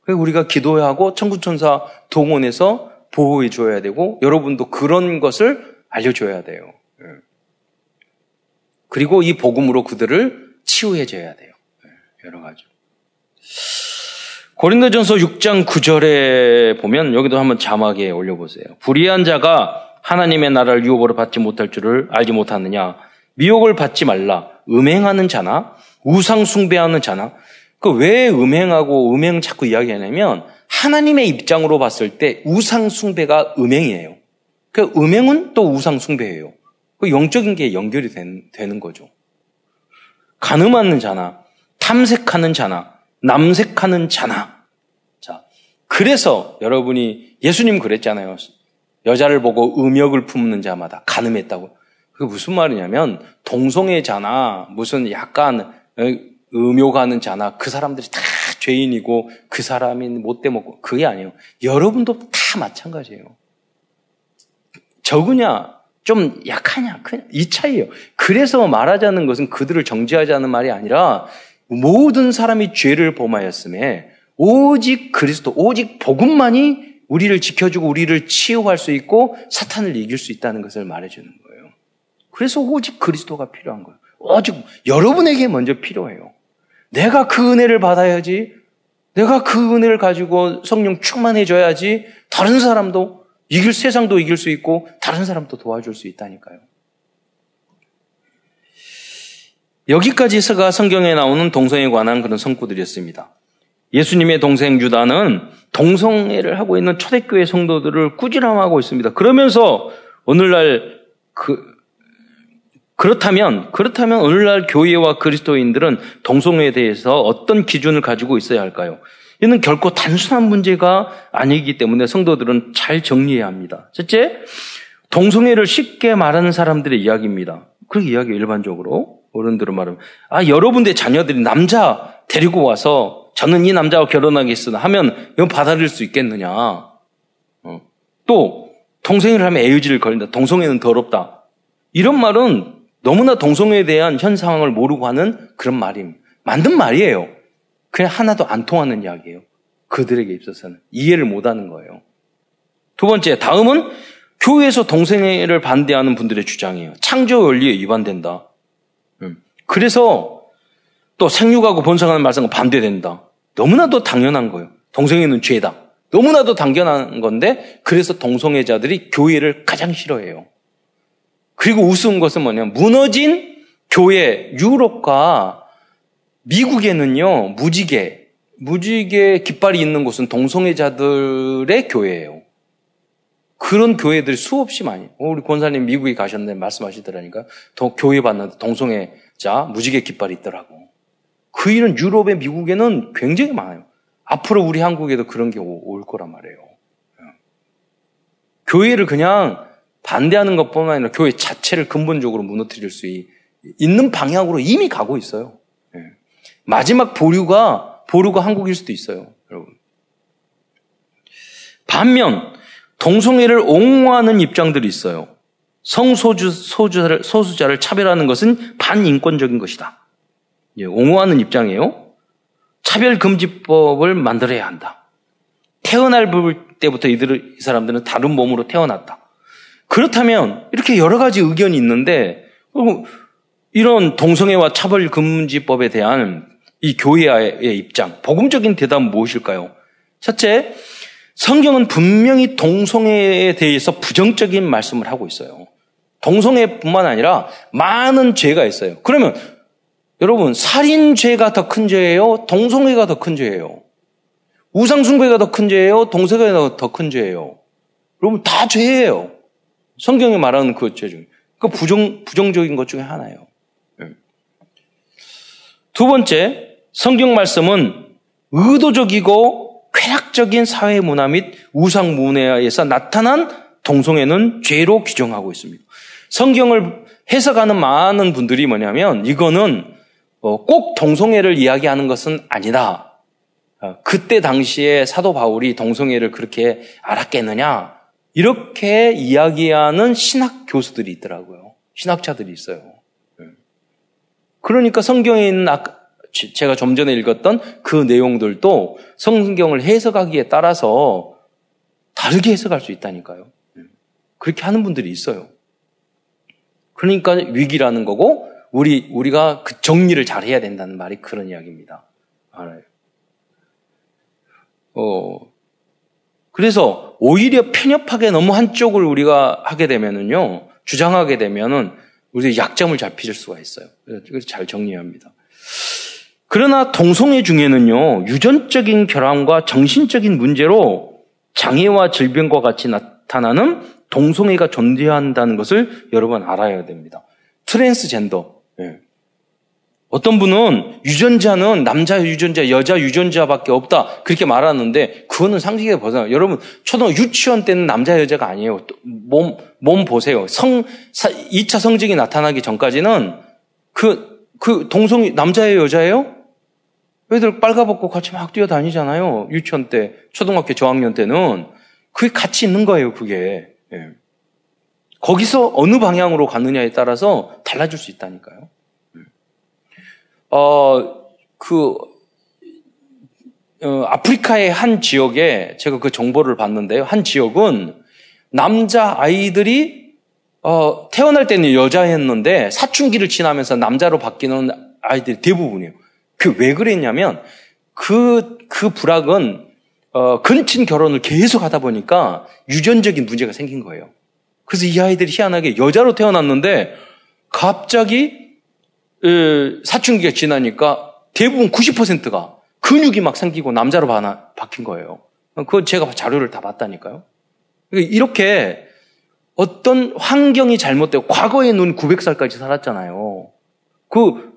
그래서 우리가 기도하고 천구천사 동원해서 보호해 줘야 되고 여러분도 그런 것을 알려줘야 돼요. 예. 그리고 이 복음으로 그들을 치유해 줘야 돼요. 예, 여러 가지. 고린도전서 6장 9절에 보면 여기도 한번 자막에 올려보세요. 불의한 자가 하나님의 나라를 유업으로 받지 못할 줄을 알지 못하느냐. 미혹을 받지 말라. 음행하는 자나 우상 숭배하는 자나 그 왜 음행하고 음행 자꾸 이야기하냐면 하나님의 입장으로 봤을 때 우상 숭배가 음행이에요. 그 음행은 또 우상 숭배예요. 그 영적인 게 연결이 된, 되는 거죠. 가늠하는 자나 탐색하는 자나 남색하는 자나 자 그래서 여러분이 예수님 그랬잖아요. 여자를 보고 음욕을 품는 자마다 가늠했다고. 그게 무슨 말이냐면 동성애자나 무슨 약간 어, 음욕하는 자나 그 사람들이 다 죄인이고 그 사람이 못돼 먹고 그게 아니에요. 여러분도 다 마찬가지예요. 적으냐 좀 약하냐 그냥 이 차이예요. 그래서 말하자는 것은 그들을 정죄하자는 말이 아니라 모든 사람이 죄를 범하였음에 오직 그리스도 오직 복음만이 우리를 지켜주고 우리를 치유할 수 있고 사탄을 이길 수 있다는 것을 말해주는 거예요. 그래서 오직 그리스도가 필요한 거예요. 오직 여러분에게 먼저 필요해요. 내가 그 은혜를 받아야지. 내가 그 은혜를 가지고 성령 충만해져야지. 다른 사람도 이길 세상도 이길 수 있고 다른 사람도 도와줄 수 있다니까요. 여기까지가 성경에 나오는 동성에 관한 그런 성구들이었습니다. 예수님의 동생 유다는 동성애를 하고 있는 초대교회 성도들을 꾸지람하고 있습니다. 그러면서 오늘날 그 그렇다면, 그렇다면 오늘날 교회와 그리스도인들은 동성애에 대해서 어떤 기준을 가지고 있어야 할까요? 이는 결코 단순한 문제가 아니기 때문에 성도들은 잘 정리해야 합니다. 첫째, 동성애를 쉽게 말하는 사람들의 이야기입니다. 그 이야기 일반적으로 어른들은 말하면 아 여러분의 자녀들이 남자 데리고 와서 저는 이 남자와 결혼하겠으나 하면 이건 받아들일 수 있겠느냐? 어. 또 동성애를 하면 애유지를 걸린다. 동성애는 더럽다. 이런 말은 너무나 동성애에 대한 현상을 모르고 하는 그런 말임. 만든 말이에요. 그냥 하나도 안 통하는 이야기예요. 그들에게 있어서는 이해를 못하는 거예요. 두 번째, 다음은 교회에서 동성애를 반대하는 분들의 주장이에요. 창조 원리에 위반된다. 음. 그래서 또 생육하고 번성하는 말씀과 반대된다. 너무나도 당연한 거예요. 동성애는 죄다. 너무나도 당연한 건데 그래서 동성애자들이 교회를 가장 싫어해요. 그리고 우스운 것은 뭐냐? 무너진 교회, 유럽과 미국에는요, 무지개, 무지개 깃발이 있는 곳은 동성애자들의 교회예요. 그런 교회들이 수없이 많이. 어, 우리 권사님 미국에 가셨는데 말씀하시더라니까. 더 교회 봤는데 동성애자 무지개 깃발이 있더라고. 그 일은 유럽에 미국에는 굉장히 많아요. 앞으로 우리 한국에도 그런 게 올 거란 말이에요. 교회를 그냥 반대하는 것뿐만 아니라 교회 자체를 근본적으로 무너뜨릴 수 있는 방향으로 이미 가고 있어요. 예. 마지막 보류가 보류가 한국일 수도 있어요, 여러분. 반면 동성애를 옹호하는 입장들이 있어요. 성소주 소주자를, 소수자를 차별하는 것은 반인권적인 것이다. 예, 옹호하는 입장이에요. 차별금지법을 만들어야 한다. 태어날 때부터 이들, 이 사람들은 다른 몸으로 태어났다. 그렇다면 이렇게 여러 가지 의견이 있는데 이런 동성애와 차별금지법에 대한 이 교회의 입장, 복음적인 대답은 무엇일까요? 첫째, 성경은 분명히 동성애에 대해서 부정적인 말씀을 하고 있어요. 동성애뿐만 아니라 많은 죄가 있어요. 그러면 여러분 살인죄가 더 큰 죄예요? 동성애가 더 큰 죄예요? 우상숭배가 더 큰 죄예요? 동성애가 더 큰 죄예요? 여러분 다 죄예요. 성경에 말하는 그 죄 중에. 그 부정, 부정적인 것 중에 하나예요. 예. 두 번째, 성경 말씀은 의도적이고 쾌락적인 사회 문화 및 우상 문화에서 나타난 동성애는 죄로 규정하고 있습니다. 성경을 해석하는 많은 분들이 뭐냐면 이거는 어, 꼭 동성애를 이야기하는 것은 아니다. 어, 그때 당시에 사도 바울이 동성애를 그렇게 알았겠느냐? 이렇게 이야기하는 신학 교수들이 있더라고요. 신학자들이 있어요. 예. 그러니까 성경에 있는 제가 좀 전에 읽었던 그 내용들도 성경을 해석하기에 따라서 다르게 해석할 수 있다니까요. 예. 그렇게 하는 분들이 있어요. 그러니까 위기라는 거고 우리 우리가 그 정리를 잘 해야 된다는 말이 그런 이야기입니다. 알아요. 어 그래서 오히려 편협하게 너무 한쪽을 우리가 하게 되면은요 주장하게 되면은 우리 약점을 잘 빚을 수가 있어요. 그래서 잘 정리해야 합니다. 그러나 동성애 중에는요 유전적인 결함과 정신적인 문제로 장애와 질병과 같이 나타나는 동성애가 존재한다는 것을 여러분 알아야 됩니다. 트랜스젠더. 예. 어떤 분은 유전자는 남자 유전자, 여자 유전자밖에 없다. 그렇게 말하는데 그거는 상식에 벗어나. 여러분, 초등 유치원 때는 남자 여자가 아니에요. 몸, 몸 보세요. 성, 2차 성징이 나타나기 전까지는 그, 그 동성이 남자예요, 여자예요? 애들 빨가벗고 같이 막 뛰어다니잖아요. 유치원 때, 초등학교 저학년 때는. 그게 같이 있는 거예요, 그게. 예. 거기서 어느 방향으로 갔느냐에 따라서 달라질 수 있다니까요. 어, 그, 어, 아프리카의 한 지역에 제가 그 정보를 봤는데요. 한 지역은 남자 아이들이 어, 태어날 때는 여자였는데 사춘기를 지나면서 남자로 바뀌는 아이들이 대부분이에요. 그 왜 그랬냐면 그, 그 불악은 어, 근친 결혼을 계속 하다 보니까 유전적인 문제가 생긴 거예요. 그래서 이 아이들이 희한하게 여자로 태어났는데 갑자기 사춘기가 지나니까 대부분 90%가 근육이 막 생기고 남자로 바뀐 거예요. 그거 제가 자료를 다 봤다니까요. 그러니까 이렇게 어떤 환경이 잘못되고 과거에 눈 900살까지 살았잖아요. 그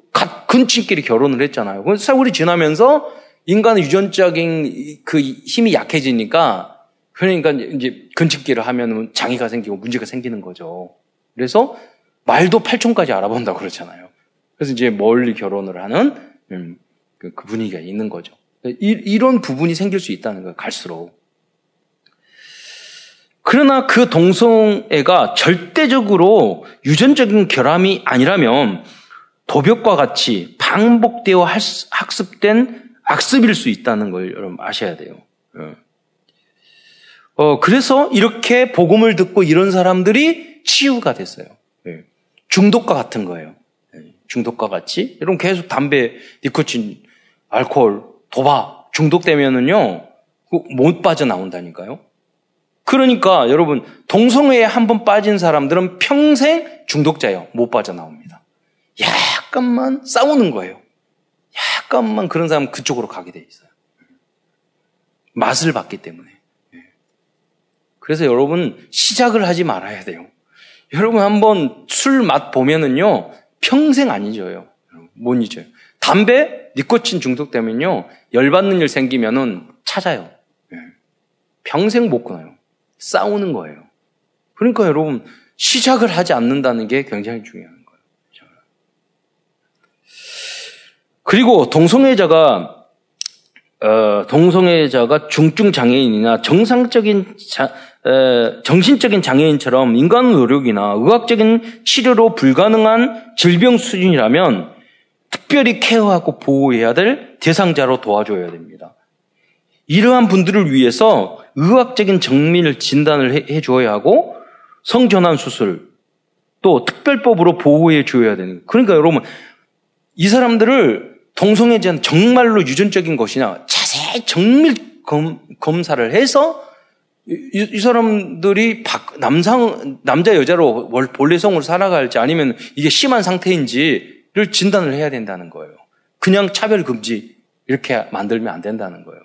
근친끼리 결혼을 했잖아요. 그 세월이 지나면서 인간의 유전적인 그 힘이 약해지니까 그러니까 이제 근친기를 하면 장애가 생기고 문제가 생기는 거죠. 그래서 말도 8촌까지 알아본다고 그렇잖아요. 그래서 이제 멀리 결혼을 하는 음, 그, 그 분위기가 있는 거죠. 이, 런 부분이 생길 수 있다는 거예요. 갈수록. 그러나 그 동성애가 절대적으로 유전적인 결함이 아니라면 도벽과 같이 반복되어 학습된 악습일 수 있다는 걸 여러분 아셔야 돼요. 예. 어, 그래서 이렇게 복음을 듣고 이런 사람들이 치유가 됐어요. 예. 중독과 같은 거예요. 예. 중독과 같이. 여러분 계속 담배, 니코틴, 알코올, 도박 중독되면은요, 못 빠져나온다니까요. 그러니까 여러분, 동성애에 한 번 빠진 사람들은 평생 중독자예요. 못 빠져나옵니다. 약간만 싸우는 거예요. 약간만 그런 사람은 그쪽으로 가게 돼 있어요. 맛을 봤기 때문에. 그래서 여러분 시작을 하지 말아야 돼요. 여러분 한번 술 맛 보면은요 평생 안 잊어요. 못 잊어요. 담배 니코틴 중독되면요 열받는 일 생기면은 찾아요. 예. 평생 못 끊어요. 싸우는 거예요. 그러니까 여러분 시작을 하지 않는다는 게 굉장히 중요한 거예요. 그리고 동성애자가 어, 동성애자가 중증 장애인이나 정상적인 자, 정신적인 장애인처럼 인간 노력이나 의학적인 치료로 불가능한 질병 수준이라면 특별히 케어하고 보호해야 될 대상자로 도와줘야 됩니다. 이러한 분들을 위해서 의학적인 정밀 진단을 해, 줘야 하고 성전환 수술 또 특별법으로 보호해 줘야 되는. 그러니까 여러분 이 사람들을 동성애자는 정말로 유전적인 것이냐 자세히 정밀 검, 검사를 해서 이, 이 사람들이 남상, 남자, 여자로 본래성으로 살아갈지 아니면 이게 심한 상태인지를 진단을 해야 된다는 거예요. 그냥 차별 금지 이렇게 만들면 안 된다는 거예요.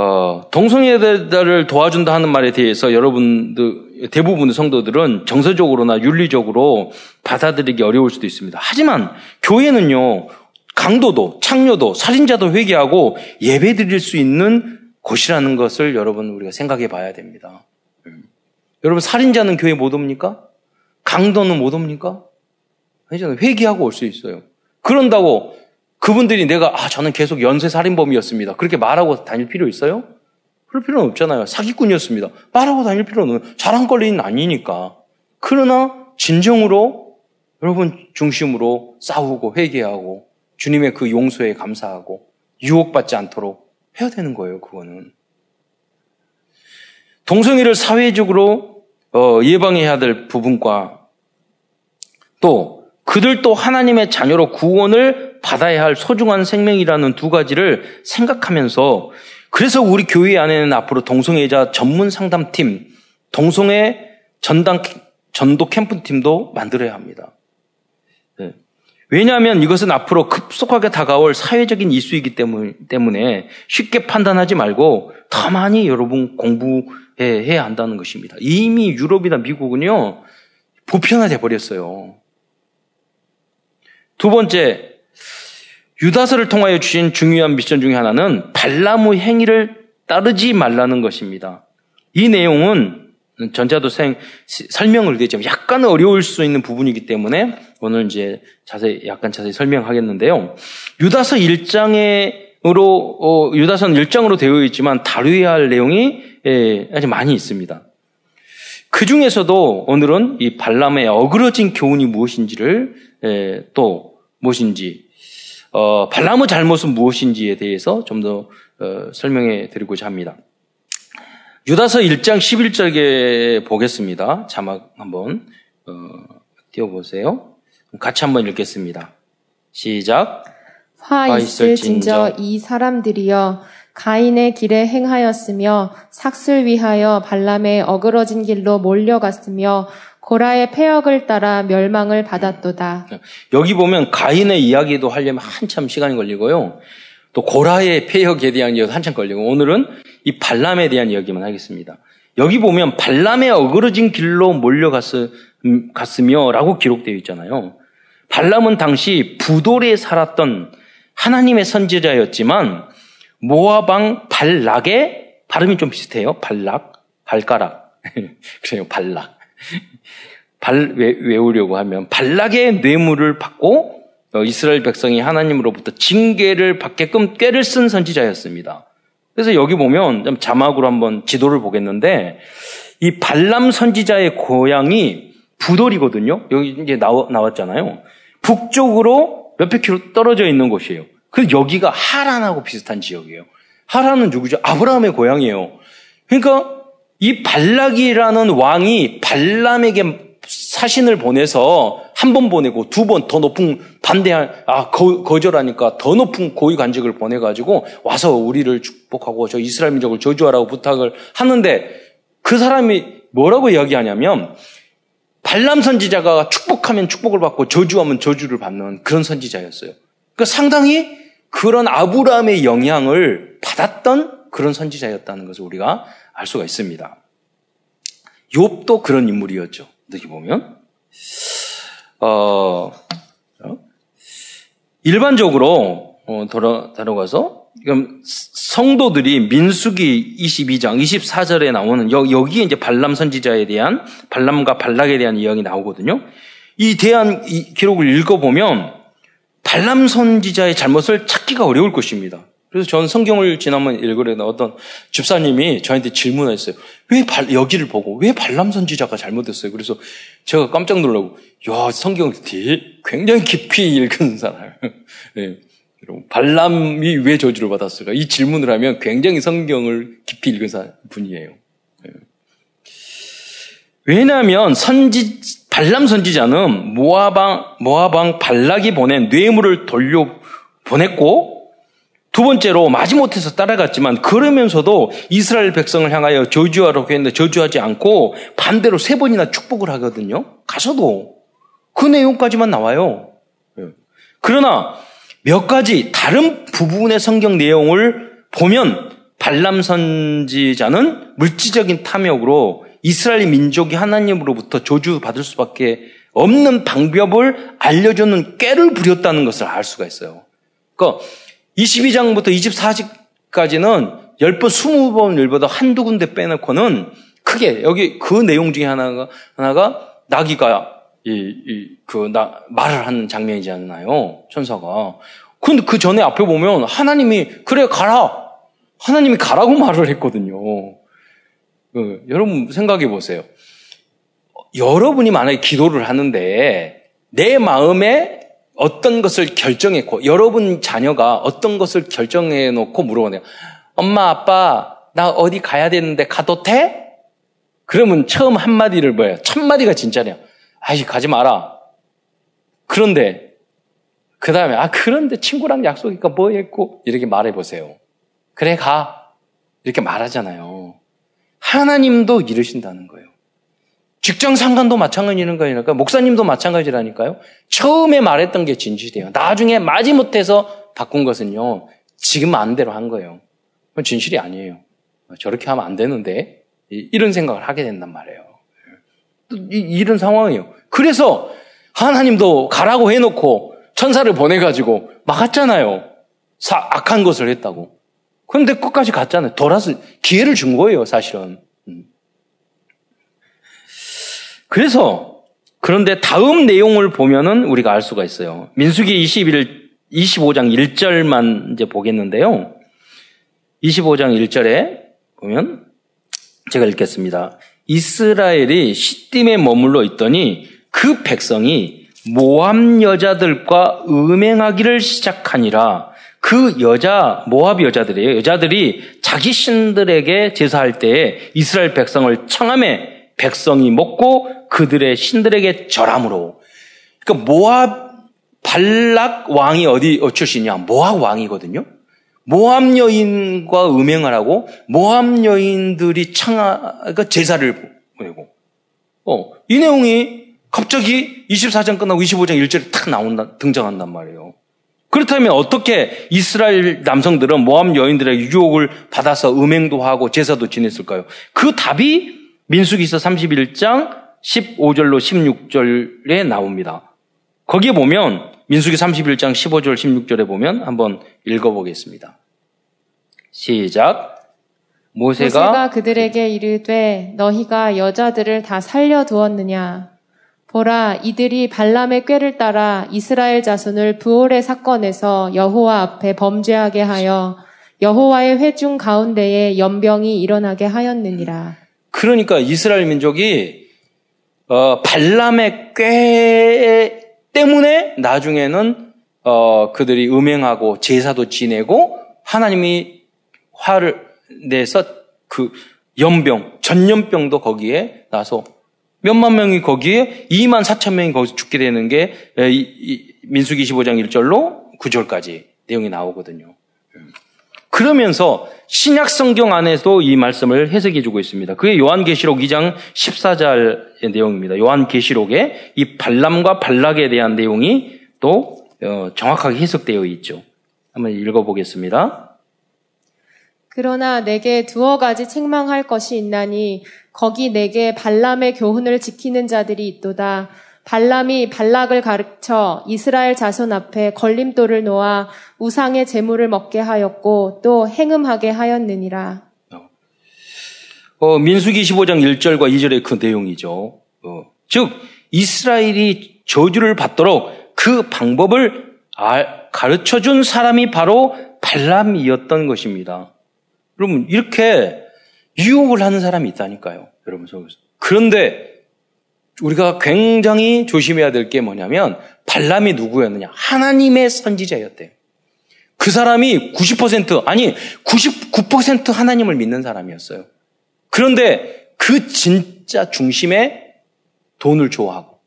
어, 동성애자를 도와준다 하는 말에 대해서 여러분들, 대부분의 성도들은 정서적으로나 윤리적으로 받아들이기 어려울 수도 있습니다. 하지만 교회는요, 강도도, 창녀도, 살인자도 회개하고 예배 드릴 수 있는 곳이라는 것을 여러분 우리가 생각해 봐야 됩니다. 음. 여러분 살인자는 교회 못 옵니까? 강도는 못 옵니까? 회개하고 올 수 있어요. 그런다고 그분들이 내가 아 저는 계속 연쇄 살인범이었습니다. 그렇게 말하고 다닐 필요 있어요? 그럴 필요는 없잖아요. 사기꾼이었습니다. 말하고 다닐 필요는 자랑거리는 아니니까. 그러나 진정으로 여러분 중심으로 싸우고 회개하고 주님의 그 용서에 감사하고 유혹받지 않도록 해야 되는 거예요, 그거는. 동성애를 사회적으로 어, 예방해야 될 부분과 또 그들도 하나님의 자녀로 구원을 받아야 할 소중한 생명이라는 두 가지를 생각하면서 그래서 우리 교회 안에는 앞으로 동성애자 전문 상담팀, 동성애 전당 전도 캠프팀도 만들어야 합니다. 왜냐하면 이것은 앞으로 급속하게 다가올 사회적인 이슈이기 때문에 쉽게 판단하지 말고 더 많이 여러분 공부해야 한다는 것입니다. 이미 유럽이나 미국은요, 보편화돼 버렸어요. 두 번째, 유다서를 통하여 주신 중요한 미션 중의 하나는 발나무 행위를 따르지 말라는 것입니다. 이 내용은 전자도 생, 설명을 드리자면 약간 어려울 수 있는 부분이기 때문에 오늘 이제 자세히, 약간 자세히 설명하겠는데요. 유다서 1장으로, 어, 유다서는 1장으로 되어 있지만 다루어야 할 내용이 예, 아주 많이 있습니다. 그 중에서도 오늘은 이 발람의 어그러진 교훈이 무엇인지를 예, 또 무엇인지 어, 발람의 잘못은 무엇인지에 대해서 좀더 어, 설명해 드리고자 합니다. 유다서 1장 11절에 보겠습니다. 자막 한번 어, 띄워보세요. 같이 한번 읽겠습니다. 시작. 화 있을 진저 이 사람들이여 가인의 길에 행하였으며 삭슬 위하여 발람의 어그러진 길로 몰려갔으며 고라의 폐역을 따라 멸망을 받았도다. 여기 보면 가인의 이야기도 하려면 한참 시간이 걸리고요. 또 고라의 폐역에 대한 이야기도 한참 걸리고 오늘은 이 발람에 대한 이야기만 하겠습니다. 여기 보면 발람의 어그러진 길로 몰려갔으며 라고 기록되어 있잖아요. 발람은 당시 부돌에 살았던 하나님의 선지자였지만 모아방 발락의 발음이 좀 비슷해요. 발락, 발가락. 그래요, 발락. 발 외우려고 하면 발락의 뇌물을 받고 어, 이스라엘 백성이 하나님으로부터 징계를 받게끔 꾀를 쓴 선지자였습니다. 그래서 여기 보면 좀 자막으로 한번 지도를 보겠는데 이 발람 선지자의 고향이 부돌이거든요. 여기 이제 나왔, 나왔잖아요. 북쪽으로 몇백 킬로 떨어져 있는 곳이에요. 그래서 여기가 하란하고 비슷한 지역이에요. 하란은 누구죠? 아브라함의 고향이에요. 그러니까 이 발락이라는 왕이 발람에게 사신을 보내서 한 번 보내고 두 번 더 높은 반대한 아 거, 거절하니까 더 높은 고위 관직을 보내가지고 와서 우리를 축복하고 저 이스라엘 민족을 저주하라고 부탁을 하는데 그 사람이 뭐라고 이야기하냐면 발람 선지자가 축복하면 축복을 받고 저주하면 저주를 받는 그런 선지자였어요. 그러니까 상당히 그런 아브라함의 영향을 받았던 그런 선지자였다는 것을 우리가 알 수가 있습니다. 욥도 그런 인물이었죠. 어떻게 보면 어, 어? 일반적으로 어, 돌아, 다뤄가서 그럼 성도들이 민수기 22장 24절에 나오는 여, 여기에 이제 발람 선지자에 대한 발람과 발락에 대한 이야기 나오거든요. 이 대한 이 기록을 읽어보면 발람 선지자의 잘못을 찾기가 어려울 것입니다. 그래서 저는 성경을 지난번 읽으려다 어떤 집사님이 저한테 질문했어요. 왜 발, 여기를 보고 왜 발람 선지자가 잘못했어요? 그래서 제가 깜짝 놀라고 야 성경을 굉장히 깊이 읽은 사람. 네. 발람이 왜 저주를 받았을까? 이 질문을 하면 굉장히 성경을 깊이 읽은 분이에요. 네. 왜냐하면 선지 발람 선지자는 모아방 모아방 발락이 보낸 뇌물을 돌려 보냈고 두 번째로 마지못해서 따라갔지만 그러면서도 이스라엘 백성을 향하여 저주하라고 했는데 저주하지 않고 반대로 세 번이나 축복을 하거든요. 가서도 그 내용까지만 나와요. 예. 그러나 몇 가지 다른 부분의 성경 내용을 보면 발람 선지자는 물질적인 탐욕으로 이스라엘 민족이 하나님으로부터 저주받을 수밖에 없는 방법을 알려주는 꾀를 부렸다는 것을 알 수가 있어요. 그러니까 22장부터 24장까지는 10번, 20번 읽어도 한두 군데 빼놓고는 크게 여기 그 내용 중에 하나가 하나가 나귀가 이, 이, 그, 나, 말을 하는 장면이잖아요. 천사가. 근데 그 전에 앞에 보면 하나님이, 그래, 가라! 하나님이 가라고 말을 했거든요. 그, 여러분 생각해 보세요. 여러분이 만약에 기도를 하는데 내 마음에 어떤 것을 결정했고 여러분 자녀가 어떤 것을 결정해 놓고 물어보네요. 엄마 아빠 나 어디 가야 되는데 가도 돼? 그러면 처음 한 마디를 뭐예요? 첫 마디가 진짜래요. 아이 가지 마라. 그런데 그 다음에 아 그런데 친구랑 약속이니까 뭐 했고 이렇게 말해 보세요. 그래 가 이렇게 말하잖아요. 하나님도 이러신다는 거예요. 직장 상관도 마찬가지는 거니까 목사님도 마찬가지라니까요. 처음에 말했던 게 진실이에요. 나중에 마지못해서 바꾼 것은요. 지금 마음대로 한 거예요. 그건 진실이 아니에요. 저렇게 하면 안 되는데 이런 생각을 하게 된단 말이에요. 이런 상황이에요. 그래서 하나님도 가라고 해놓고 천사를 보내가지고 막았잖아요. 사, 악한 것을 했다고. 그런데 끝까지 갔잖아요. 돌아서 기회를 준 거예요, 사실은. 음. 그래서 그런데 다음 내용을 보면은 우리가 알 수가 있어요. 민수기 21, 25장 1절만 이제 보겠는데요. 25장 1절에 보면 제가 읽겠습니다. 이스라엘이 시딤에 머물러 있더니 그 백성이 모함 여자들과 음행하기를 시작하니라. 그 여자 모압 여자들이에요. 여자들이 자기 신들에게 제사할 때에 이스라엘 백성을 청함에 백성이 먹고 그들의 신들에게 절함으로. 그러니까 모압 발락 왕이 어디 어, 출신이냐? 모압 왕이거든요. 모함 여인과 음행을 하고 모함 여인들이 청하 그러니까 제사를 보내고 어, 이 내용이 갑자기 24장 끝나고 25장 1절에 탁 나온다 등장한단 말이에요. 그렇다면 어떻게 이스라엘 남성들은 모함 여인들의 유혹을 받아서 음행도 하고 제사도 지냈을까요? 그 답이 민수기서 31장 15절로 16절에 나옵니다. 거기에 보면 민수기 31장 15절 16절에 보면 한번 읽어보겠습니다. 시작. 모세가, 모세가 그들에게 이르되 너희가 여자들을 다 살려 두었느냐 보라 이들이 발람의 꾀를 따라 이스라엘 자손을 부올의 사건에서 여호와 앞에 범죄하게 하여 여호와의 회중 가운데에 연병이 일어나게 하였느니라. 그러니까 이스라엘 민족이 어, 발람의 꾀 때문에 나중에는 어, 그들이 음행하고 제사도 지내고 하나님이 화를 내서 그 연병, 전염병도 거기에 나서 몇만 명이 거기에 2만 4천 명이 거기서 죽게 되는 게 민수기 25장 1절로 9절까지 내용이 나오거든요. 그러면서 신약 성경 안에서 이 말씀을 해석해 주고 있습니다. 그게 요한계시록 2장 14절의 내용입니다. 요한계시록에 이 발람과 발락에 대한 내용이 또 어, 정확하게 해석되어 있죠. 한번 읽어 보겠습니다. 그러나 내게 두어 가지 책망할 것이 있나니 거기 내게 발람의 교훈을 지키는 자들이 있도다. 발람이 발락을 가르쳐 이스라엘 자손 앞에 걸림돌을 놓아 우상의 재물을 먹게 하였고 또 행음하게 하였느니라. 어, 민수기 15장 1절과 2절의 그 내용이죠. 어, 즉 이스라엘이 저주를 받도록 그 방법을 가르쳐 준 사람이 바로 발람이었던 것입니다. 여러분, 이렇게 유혹을 하는 사람이 있다니까요. 여러분 속에서. 그런데 우리가 굉장히 조심해야 될 게 뭐냐면 발람이 누구였느냐? 하나님의 선지자였대요. 그 사람이 90% 아니 99% 하나님을 믿는 사람이었어요. 그런데 그 진짜 중심에 돈을 좋아하고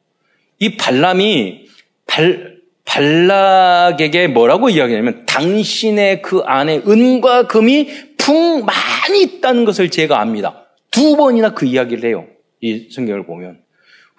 이 발람이 발 발락에게 뭐라고 이야기하냐면 당신의 그 안에 은과 금이 풍 많이 있다는 것을 제가 압니다. 두 번이나 그 이야기를 해요. 이 성경을 보면.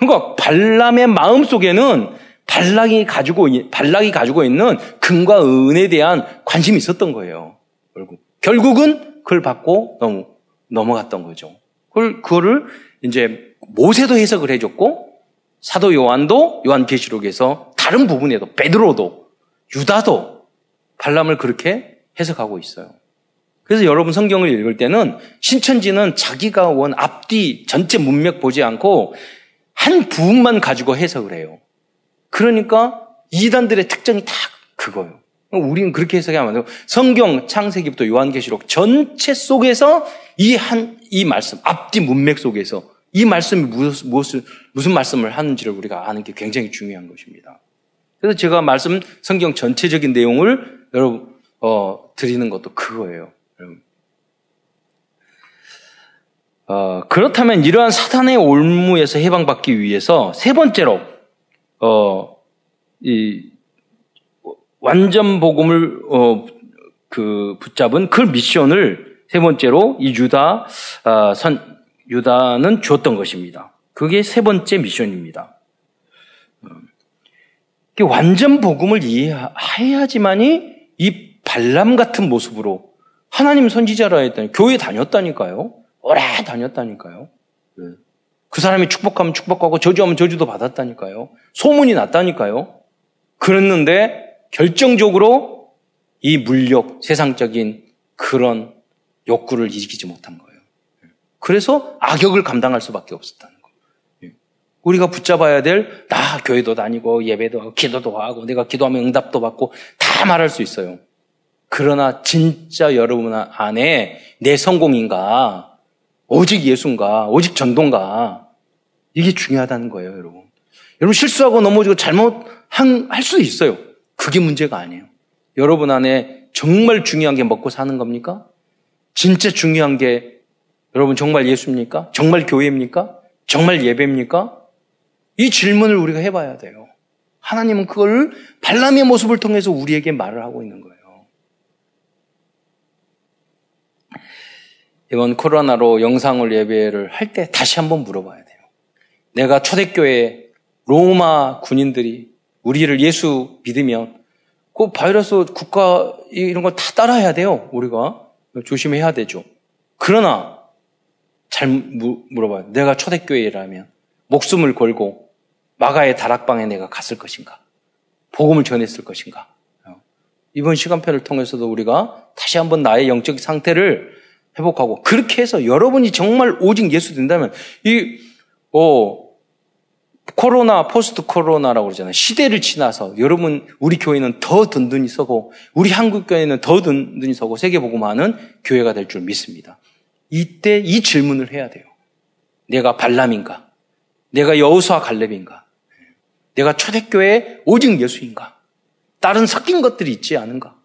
그러니까 발람의 마음 속에는 발락이 가지고 발락이 가지고 있는 금과 은에 대한 관심이 있었던 거예요. 결국 결국은 그걸 받고 너무 넘어갔던 거죠. 그걸 그거를 이제 모세도 해석을 해줬고 사도 요한도 요한 계시록에서 다른 부분에도 베드로도 유다도 발람을 그렇게 해석하고 있어요. 그래서 여러분 성경을 읽을 때는 신천지는 자기가 원 앞뒤 전체 문맥 보지 않고 한 부분만 가지고 해석을 해요. 그러니까 이단들의 특징이 다 그거예요. 우리는 그렇게 해석하면 안 되고 성경 창세기부터 요한계시록 전체 속에서 이 한 이 말씀 앞뒤 문맥 속에서 이 말씀이 무슨, 무슨, 무슨 말씀을 하는지를 우리가 아는 게 굉장히 중요한 것입니다. 그래서 제가 말씀 성경 전체적인 내용을 여러분 어, 드리는 것도 그거예요. 어, 그렇다면 이러한 사탄의 올무에서 해방받기 위해서 세 번째로 어, 이 완전 복음을 어, 그 붙잡은 그 미션을 세 번째로 이 유다 어, 선 유다는 줬던 것입니다. 그게 세 번째 미션입니다. 어, 완전 복음을 이해해야지만이 이 발람 같은 모습으로 하나님 선지자라 했더니 교회 다녔다니까요. 오래 다녔다니까요. 네. 그 사람이 축복하면 축복하고 저주하면 저주도 받았다니까요. 소문이 났다니까요. 그랬는데 결정적으로 이 물욕, 세상적인 그런 욕구를 이기지 못한 거예요. 그래서 악역을 감당할 수밖에 없었다는 거예요. 예. 우리가 붙잡아야 될, 나 교회도 다니고, 예배도 하고, 기도도 하고, 내가 기도하면 응답도 받고, 다 말할 수 있어요. 그러나 진짜 여러분 안에 내 성공인가, 오직 예수인가, 오직 전도인가, 이게 중요하다는 거예요, 여러분. 여러분 실수하고 넘어지고 잘못할 수 있어요. 그게 문제가 아니에요. 여러분 안에 정말 중요한 게 먹고 사는 겁니까? 진짜 중요한 게 여러분 정말 예수입니까? 정말 교회입니까? 정말 예배입니까? 이 질문을 우리가 해봐야 돼요. 하나님은 그걸 발람의 모습을 통해서 우리에게 말을 하고 있는 거예요. 이번 코로나로 영상을 예배를 할 때 다시 한번 물어봐야 돼요. 내가 초대교회 로마 군인들이 우리를 예수 믿으면 그 바이러스 국가 이런 거다 따라해야 돼요. 우리가 조심해야 되죠. 그러나 잘 물어봐요. 내가 초대교회라면 목숨을 걸고 마가의 다락방에 내가 갔을 것인가? 복음을 전했을 것인가? 이번 시간표를 통해서도 우리가 다시 한번 나의 영적 상태를 회복하고 그렇게 해서 여러분이 정말 오직 예수 된다면 이 어, 코로나 포스트 코로나라고 그러잖아요. 시대를 지나서 여러분 우리 교회는 더 든든히 서고 우리 한국 교회는 더 든든히 서고 세계 복음하는 교회가 될 줄 믿습니다. 이때 이 질문을 해야 돼요. 내가 발람인가? 내가 여우수와 갈렙인가? 내가 초대교회 오직 예수인가? 다른 섞인 것들이 있지 않은가?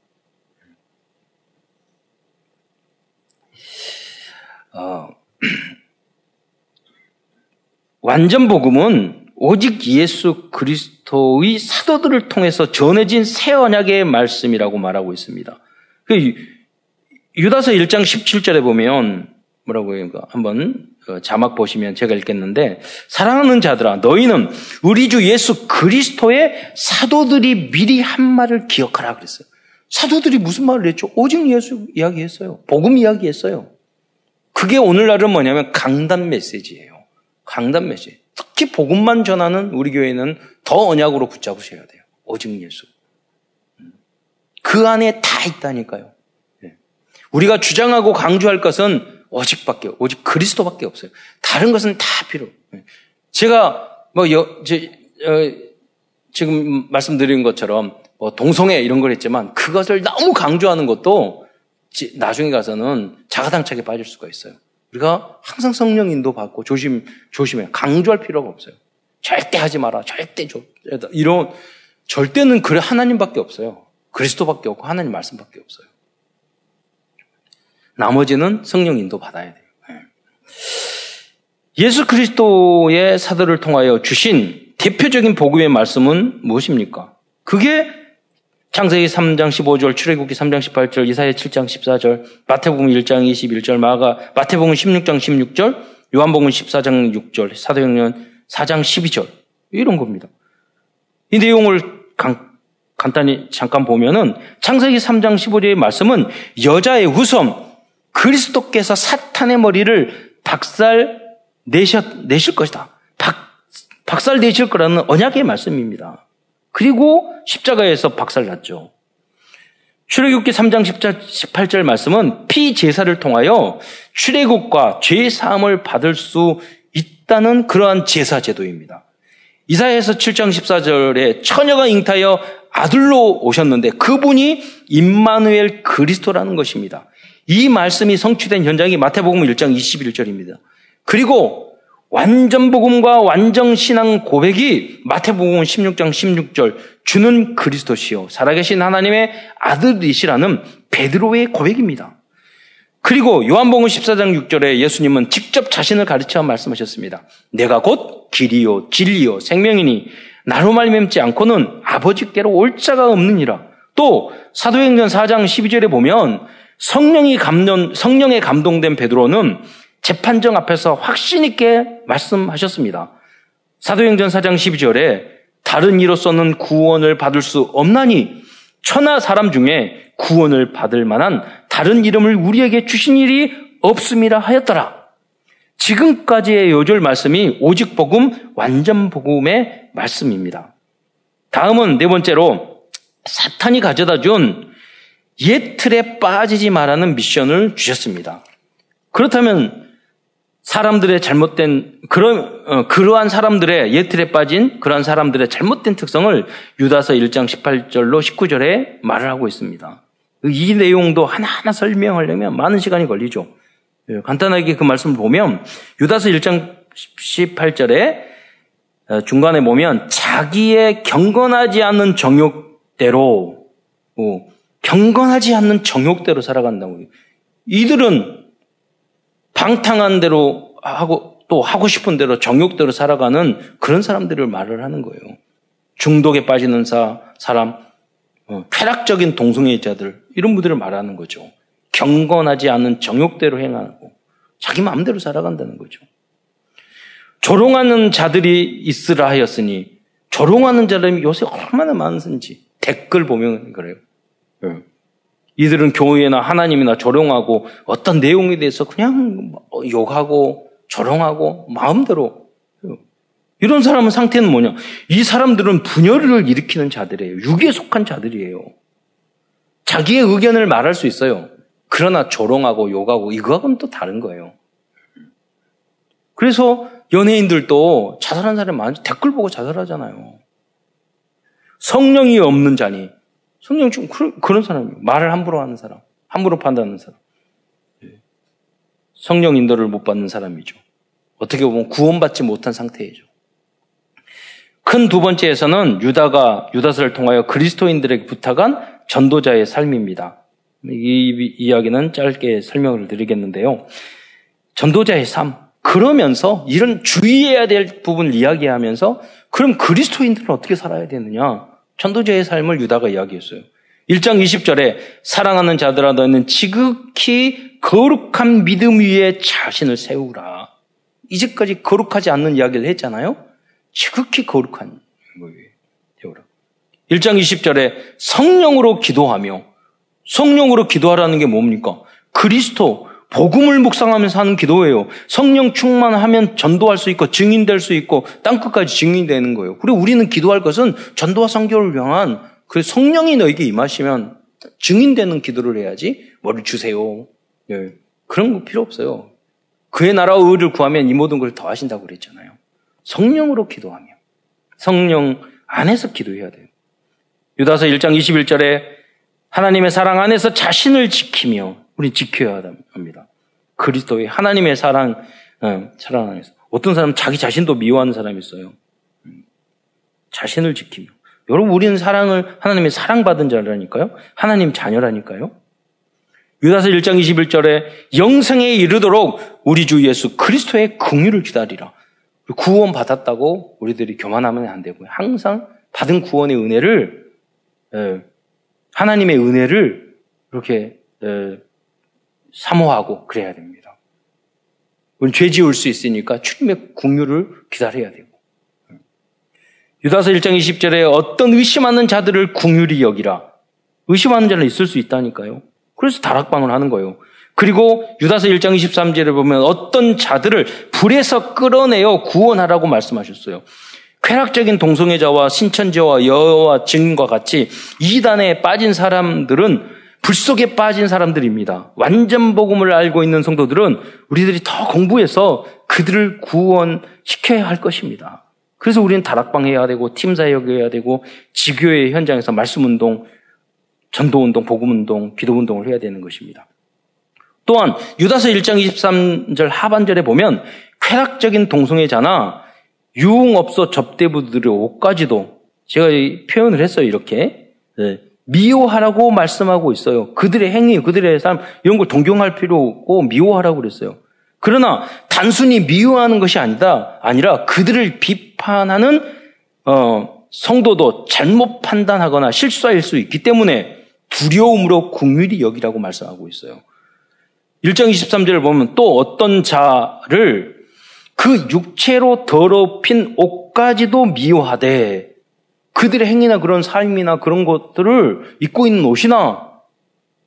어, 완전 복음은 오직 예수 그리스도의 사도들을 통해서 전해진 새 언약의 말씀이라고 말하고 있습니다. 그 유다서 1장 17절에 보면 뭐라고 해요? 한번 어, 자막 보시면 제가 읽겠는데 사랑하는 자들아 너희는 우리 주 예수 그리스도의 사도들이 미리 한 말을 기억하라 그랬어요. 사도들이 무슨 말을 했죠? 오직 예수 이야기했어요. 복음 이야기했어요. 그게 오늘날은 뭐냐면 강단 메시지예요. 강단 메시지. 특히 복음만 전하는 우리 교회는 더 언약으로 붙잡으셔야 돼요. 오직 예수. 음. 그 안에 다 있다니까요. 예. 우리가 주장하고 강조할 것은 오직밖에 오직 그리스도밖에 없어요. 다른 것은 다 필요. 제가 뭐 여, 제, 어, 지금 말씀드린 것처럼 뭐 동성애 이런 걸 했지만 그것을 너무 강조하는 것도 나중에 가서는 자가당착에 빠질 수가 있어요. 우리가 항상 성령 인도 받고 조심 조심해 강조할 필요가 없어요. 절대 하지 마라. 절대 조, 이런 절대는 그래 하나님밖에 없어요. 그리스도밖에 없고 하나님 말씀밖에 없어요. 나머지는 성령 인도 받아야 돼요. 네. 예수 그리스도의 사도를 통하여 주신 대표적인 복음의 말씀은 무엇입니까? 그게 창세기 3장 15절, 출애굽기 3장 18절, 이사야 7장 14절, 마태복음 1장 21절, 마가 마태복음 16장 16절, 요한복음 14장 6절, 사도행전 4장 12절 이런 겁니다. 이 내용을 간, 간단히 잠깐 보면은 창세기 3장 15절의 말씀은 여자의 후손 그리스도께서 사탄의 머리를 박살 내셨, 내실 것이다. 박, 박살 내실 거라는 언약의 말씀입니다. 그리고 십자가에서 박살 났죠. 출애굽기 3장 18절 말씀은 피 제사를 통하여 출애굽과 죄 사함을 받을 수 있다는 그러한 제사 제도입니다. 이사야에서 7장 14절에 처녀가 잉타여 아들로 오셨는데 그분이 임마누엘 그리스도라는 것입니다. 이 말씀이 성취된 현장이 마태복음 1장 21절입니다. 그리고 완전 복음과 완전 신앙 고백이 마태복음 16장 16절 주는 그리스도시요 살아계신 하나님의 아들이시라는 베드로의 고백입니다. 그리고 요한복음 14장 6절에 예수님은 직접 자신을 가르쳐 말씀하셨습니다. 내가 곧 길이요 진리요 생명이니 나로 말미암지 않고는 아버지께로 올 자가 없느니라. 또 사도행전 4장 12절에 보면 성령이 감동 성령에 감동된 베드로는 재판정 앞에서 확신 있게 말씀하셨습니다. 사도행전 4장 12절에 다른 이로서는 구원을 받을 수 없나니 천하 사람 중에 구원을 받을 만한 다른 이름을 우리에게 주신 일이 없음이라 하였더라. 지금까지의 요절 말씀이 오직 복음, 완전 복음의 말씀입니다. 다음은 네 번째로 사탄이 가져다 준 옛 틀에 빠지지 말라는 미션을 주셨습니다. 그렇다면 사람들의 잘못된 그런 어, 그러한 사람들의 예틀에 빠진 그러한 사람들의 잘못된 특성을 유다서 1장 18절로 19절에 말을 하고 있습니다. 이 내용도 하나하나 설명하려면 많은 시간이 걸리죠. 예, 간단하게 그 말씀을 보면 유다서 1장 18절에 어, 중간에 보면 자기의 경건하지 않는 정욕대로 어, 경건하지 않는 정욕대로 살아간다고 이들은 방탕한 대로 하고 또 하고 싶은 대로 정욕대로 살아가는 그런 사람들을 말을 하는 거예요. 중독에 빠지는 사, 사람, 어, 쾌락적인 동성애자들 이런 분들을 말하는 거죠. 경건하지 않은 정욕대로 행하고 자기 마음대로 살아간다는 거죠. 조롱하는 자들이 있으라 하였으니 조롱하는 자들이 요새 얼마나 많은지 댓글 보면 그래요. 네. 이들은 교회나 하나님이나 조롱하고 어떤 내용에 대해서 그냥 욕하고 조롱하고 마음대로 이런 사람은 상태는 뭐냐? 이 사람들은 분열을 일으키는 자들이에요. 육에 속한 자들이에요. 자기의 의견을 말할 수 있어요. 그러나 조롱하고 욕하고 이거하고는 또 다른 거예요. 그래서 연예인들도 자살한 사람이 많지 댓글 보고 자살하잖아요. 성령이 없는 자니 성령 좀 그런, 사람이에요. 말을 함부로 하는 사람, 함부로 판단하는 사람. 예. 성령 인도를 못 받는 사람이죠. 어떻게 보면 구원받지 못한 상태이죠. 큰 두 번째에서는 유다가 유다서를 통하여 그리스도인들에게 부탁한 전도자의 삶입니다. 이 이야기는 짧게 설명을 드리겠는데요. 전도자의 삶. 그러면서 이런 주의해야 될 부분을 이야기하면서 그럼 그리스도인들은 어떻게 살아야 되느냐? 전도자의 삶을 유다가 이야기했어요. 1장 20절에 사랑하는 자들아 너는 지극히 거룩한 믿음 위에 자신을 세우라. 이제까지 거룩하지 않는 이야기를 했잖아요. 지극히 거룩한 거예요. 세우라. 1장 20절에 성령으로 기도하며 성령으로 기도하라는 게 뭡니까? 그리스도 복음을 묵상하면서 하는 기도예요. 성령 충만하면 전도할 수 있고 증인될 수 있고 땅끝까지 증인되는 거예요. 그리고 우리는 기도할 것은 전도와 성교를 위한 그 성령이 너에게 임하시면 증인되는 기도를 해야지 뭐를 주세요. 예. 그런 거 필요 없어요. 그의 나라와 의를 구하면 이 모든 걸 더하신다고 그랬잖아요. 성령으로 기도하며 성령 안에서 기도해야 돼요. 유다서 1장 21절에 하나님의 사랑 안에서 자신을 지키며 우리 지켜야 합니다. 그리스도의 하나님의 사랑, 어, 사랑 안에서. 어떤 사람은 자기 자신도 미워하는 사람이 있어요. 음, 자신을 지키며. 여러분, 우리는 사랑을, 하나님의 사랑받은 자라니까요? 하나님 자녀라니까요? 유다서 1장 21절에 영생에 이르도록 우리 주 예수 그리스도의 긍휼을 기다리라. 구원 받았다고 우리들이 교만하면 안 되고요. 항상 받은 구원의 은혜를 에, 하나님의 은혜를 이렇게 에, 사모하고 그래야 됩니다. 우리 죄 지을 수 있으니까 주님의 궁유를 기다려야 되고. 유다서 1장 20절에 어떤 의심하는 자들을 궁유리 여기라. 의심하는 자는 있을 수 있다니까요. 그래서 다락방을 하는 거예요. 그리고 유다서 1장 23절에 보면 어떤 자들을 불에서 끌어내어 구원하라고 말씀하셨어요. 쾌락적인 동성애자와 신천지와 여와 증인과 같이 이단에 빠진 사람들은 불 속에 빠진 사람들입니다. 완전 복음을 알고 있는 성도들은 우리들이 더 공부해서 그들을 구원시켜야 할 것입니다. 그래서 우리는 다락방 해야 되고 팀 사역 해야 되고 지교회 현장에서 말씀 운동, 전도 운동, 복음 운동, 기도 운동을 해야 되는 것입니다. 또한 유다서 1장 23절 하반절에 보면 쾌락적인 동성애자나 유흥업소 접대부들의 옷까지도 제가 표현을 했어요 이렇게 네. 미워하라고 말씀하고 있어요. 그들의 행위, 그들의 삶 이런 걸 동경할 필요 없고 미워하라고 그랬어요. 그러나 단순히 미워하는 것이 아니다 아니라 그들을 비판하는 어, 성도도 잘못 판단하거나 실수할 수 있기 때문에 두려움으로 궁휼히 여기라고 말씀하고 있어요. 1장 23절을 보면 또 어떤 자를 그 육체로 더럽힌 옷까지도 미워하되 그들의 행위나 그런 삶이나 그런 것들을 입고 있는 옷이나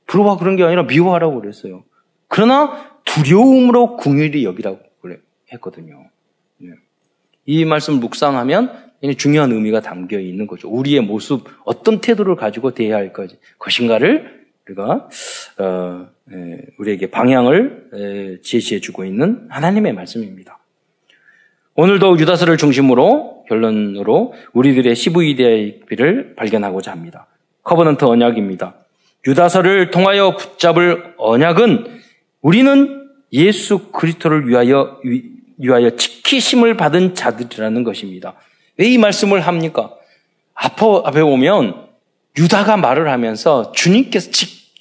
부러워 그런 게 아니라 미워하라고 그랬어요. 그러나 두려움으로 궁휼히 여기라고 그래 했거든요. 네. 이 말씀 묵상하면 중요한 의미가 담겨 있는 거죠. 우리의 모습, 어떤 태도를 가지고 대해야 할 것인가를 우리가 어, 에, 우리에게 방향을 에, 제시해 주고 있는 하나님의 말씀입니다. 오늘도 유다서를 중심으로 결론으로 우리들의 CVDIP를 발견하고자 합니다. Covenant 언약입니다. 유다서를 통하여 붙잡을 언약은 우리는 예수 그리스도를 위하여 위하여 지키심을 받은 자들이라는 것입니다. 왜 이 말씀을 합니까? 앞에, 보면 유다가 말을 하면서 주님께서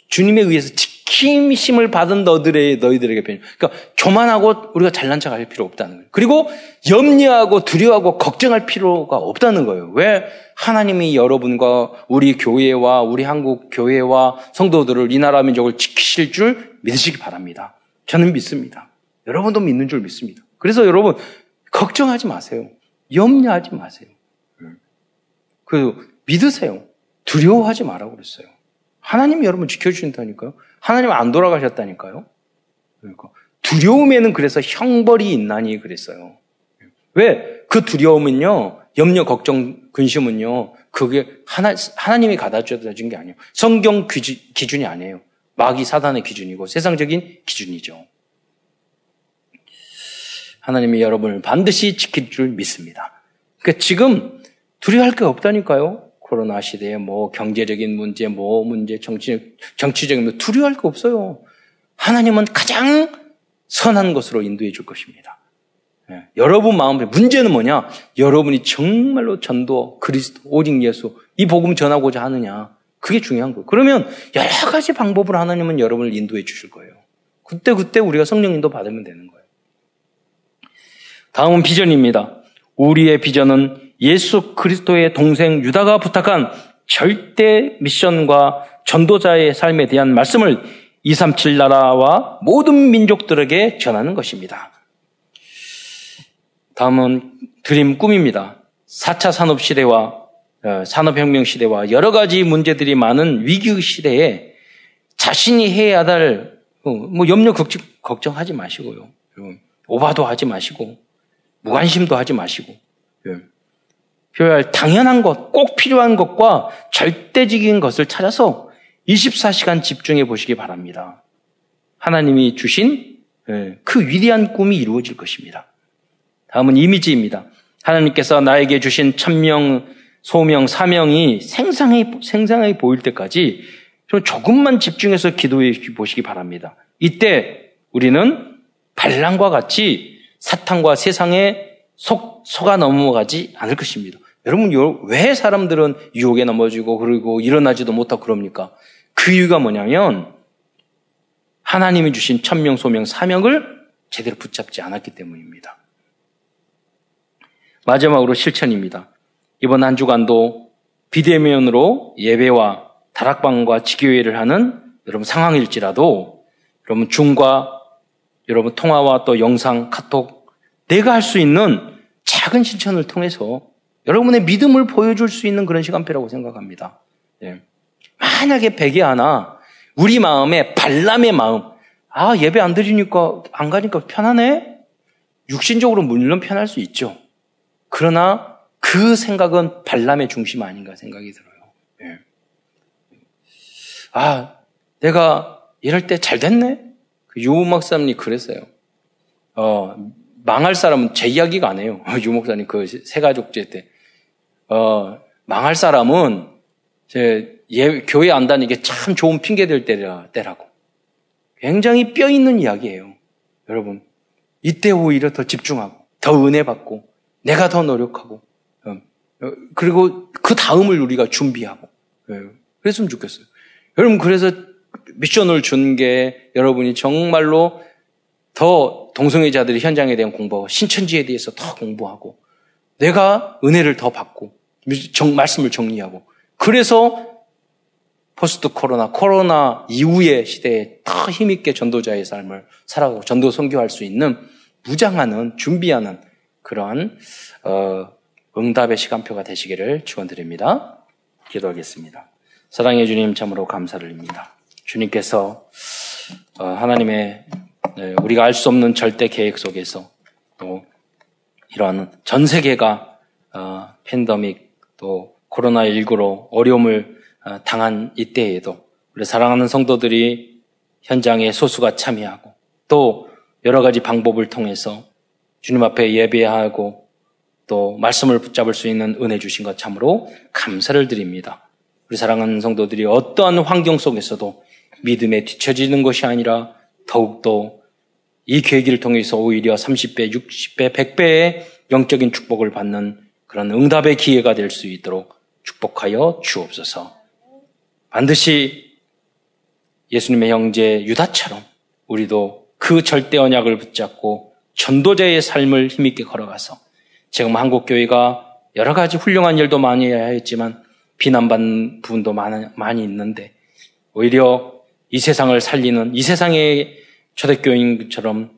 주님에 의해서 지키심을 받은 너들의 너희들에게 배운. 그러니까 교만하고 우리가 잘난 척할 필요 없다는 거예요. 그리고 염려하고 두려워하고 걱정할 필요가 없다는 거예요. 왜 하나님이 여러분과 우리 교회와 우리 한국 교회와 성도들을 이 나라 민족을 지키실 줄 믿으시기 바랍니다. 저는 믿습니다. 여러분도 믿는 줄 믿습니다. 그래서 여러분 걱정하지 마세요. 염려하지 마세요. 그 믿으세요. 두려워하지 말라고 그랬어요. 하나님이 여러분 지켜주신다니까요. 하나님 안 돌아가셨다니까요. 그러니까 두려움에는 그래서 형벌이 있나니 그랬어요. 왜? 그 두려움은요, 염려, 걱정, 근심은요, 그게 하나, 하나님이 가다 주어진 게 아니에요. 성경 기준, 기준이 아니에요. 마귀 사단의 기준이고 세상적인 기준이죠. 하나님이 여러분을 반드시 지킬 줄 믿습니다. 그러니까 지금 두려워할 게 없다니까요. 코로나 시대에 뭐 경제적인 문제, 뭐 문제, 정치, 정치적인 문제 두려워할 거 없어요. 하나님은 가장 선한 것으로 인도해 줄 것입니다. 네. 여러분 마음에 문제는 뭐냐? 여러분이 정말로 전도, 그리스도, 오직 예수 이 복음 전하고자 하느냐? 그게 중요한 거예요. 그러면 여러 가지 방법으로 하나님은 여러분을 인도해 주실 거예요. 그때 그때 우리가 성령 인도 받으면 되는 거예요. 다음은 비전입니다. 우리의 비전은 예수 그리스도의 동생 유다가 부탁한 절대 미션과 전도자의 삶에 대한 말씀을 237 나라와 모든 민족들에게 전하는 것입니다. 다음은 드림 꿈입니다. 4차 산업 시대와 어, 산업혁명 시대와 여러 가지 문제들이 많은 위기 시대에 자신이 해야 될, 어, 뭐 염려 걱정, 하지 마시고요. 오바도 하지 마시고, 무관심도 하지 마시고, 예. 표현할 당연한 것, 꼭 필요한 것과 절대적인 것을 찾아서 24시간 집중해 보시기 바랍니다. 하나님이 주신 예, 그 위대한 꿈이 이루어질 것입니다. 다음은 이미지입니다. 하나님께서 나에게 주신 천명, 소명, 사명이 생생히, 생생하게 보일 때까지 좀 조금만 집중해서 기도해 보시기 바랍니다. 이때 우리는 반란과 같이 사탄과 세상에 속, 속아 넘어가지 않을 것입니다. 여러분, 왜 사람들은 유혹에 넘어지고 그리고 일어나지도 못하고 그럽니까? 그 이유가 뭐냐면 하나님이 주신 천명, 소명, 사명을 제대로 붙잡지 않았기 때문입니다. 마지막으로 실천입니다. 이번 한 주간도 비대면으로 예배와 다락방과 지교회를 하는 여러분 상황일지라도 여러분 중과 여러분 통화와 또 영상, 카톡 내가 할 수 있는 작은 실천을 통해서 여러분의 믿음을 보여줄 수 있는 그런 시간표라고 생각합니다. 예. 만약에 백이 하나 우리 마음에 발람의 마음 아 예배 안 드리니까 안 가니까 편하네 육신적으로 물론 편할 수 있죠. 그러나 그 생각은 발람의 중심 아닌가 생각이 들어요. 예. 아 내가 이럴 때 잘 됐네. 그유 목사님이 그랬어요. 어, 망할 사람은 제 이야기가 아니에요. 유 목사님 그 세가족제 때. 어, 망할 사람은 제 예, 교회 안 다니게 참 좋은 핑계 될 때라, 때라고. 굉장히 뼈 있는 이야기예요. 여러분. 이때 오히려 더 집중하고, 더 은혜 받고, 내가 더 노력하고, 어, 어 그리고 그 다음을 우리가 준비하고, 예, 그랬으면 좋겠어요. 여러분, 그래서 미션을 준 게 여러분이 정말로 더 동성애자들이 현장에 대한 공부하고 신천지에 대해서 더 공부하고 내가 은혜를 더 받고 정, 말씀을 정리하고 그래서 포스트 코로나 코로나 이후의 시대에 더 힘있게 전도자의 삶을 살아가고 전도 선교할 수 있는 무장하는 준비하는 그러한 어, 응답의 시간표가 되시기를 축원드립니다. 기도하겠습니다. 사랑해 주님 참으로 감사를 드립니다. 주님께서 어, 하나님의 네, 우리가 알 수 없는 절대 계획 속에서 또 이러한 전 세계가 어, 팬더믹 또 코로나19로 어려움을 어, 당한 이때에도 우리 사랑하는 성도들이 현장에 소수가 참여하고 또 여러 가지 방법을 통해서 주님 앞에 예배하고 또 말씀을 붙잡을 수 있는 은혜 주신 것 참으로 감사를 드립니다. 우리 사랑하는 성도들이 어떠한 환경 속에서도 믿음에 뒤처지는 것이 아니라 더욱더 이 계기를 통해서 오히려 30배, 60배, 100배의 영적인 축복을 받는 그런 응답의 기회가 될 수 있도록 축복하여 주옵소서. 반드시 예수님의 형제 유다처럼 우리도 그 절대 언약을 붙잡고 전도자의 삶을 힘있게 걸어가서 지금 한국 교회가 여러 가지 훌륭한 일도 많이 했지만 비난받는 부분도 많이 있는데 오히려 이 세상을 살리는 이 세상의 초대교인처럼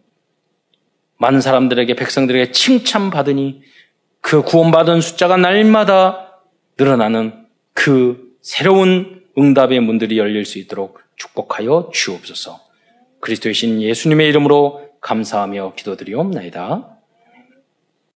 많은 사람들에게 백성들에게 칭찬받으니 그 구원받은 숫자가 날마다 늘어나는 그 새로운 응답의 문들이 열릴 수 있도록 축복하여 주옵소서. 그리스도의 신 예수님의 이름으로 감사하며 기도드리옵나이다.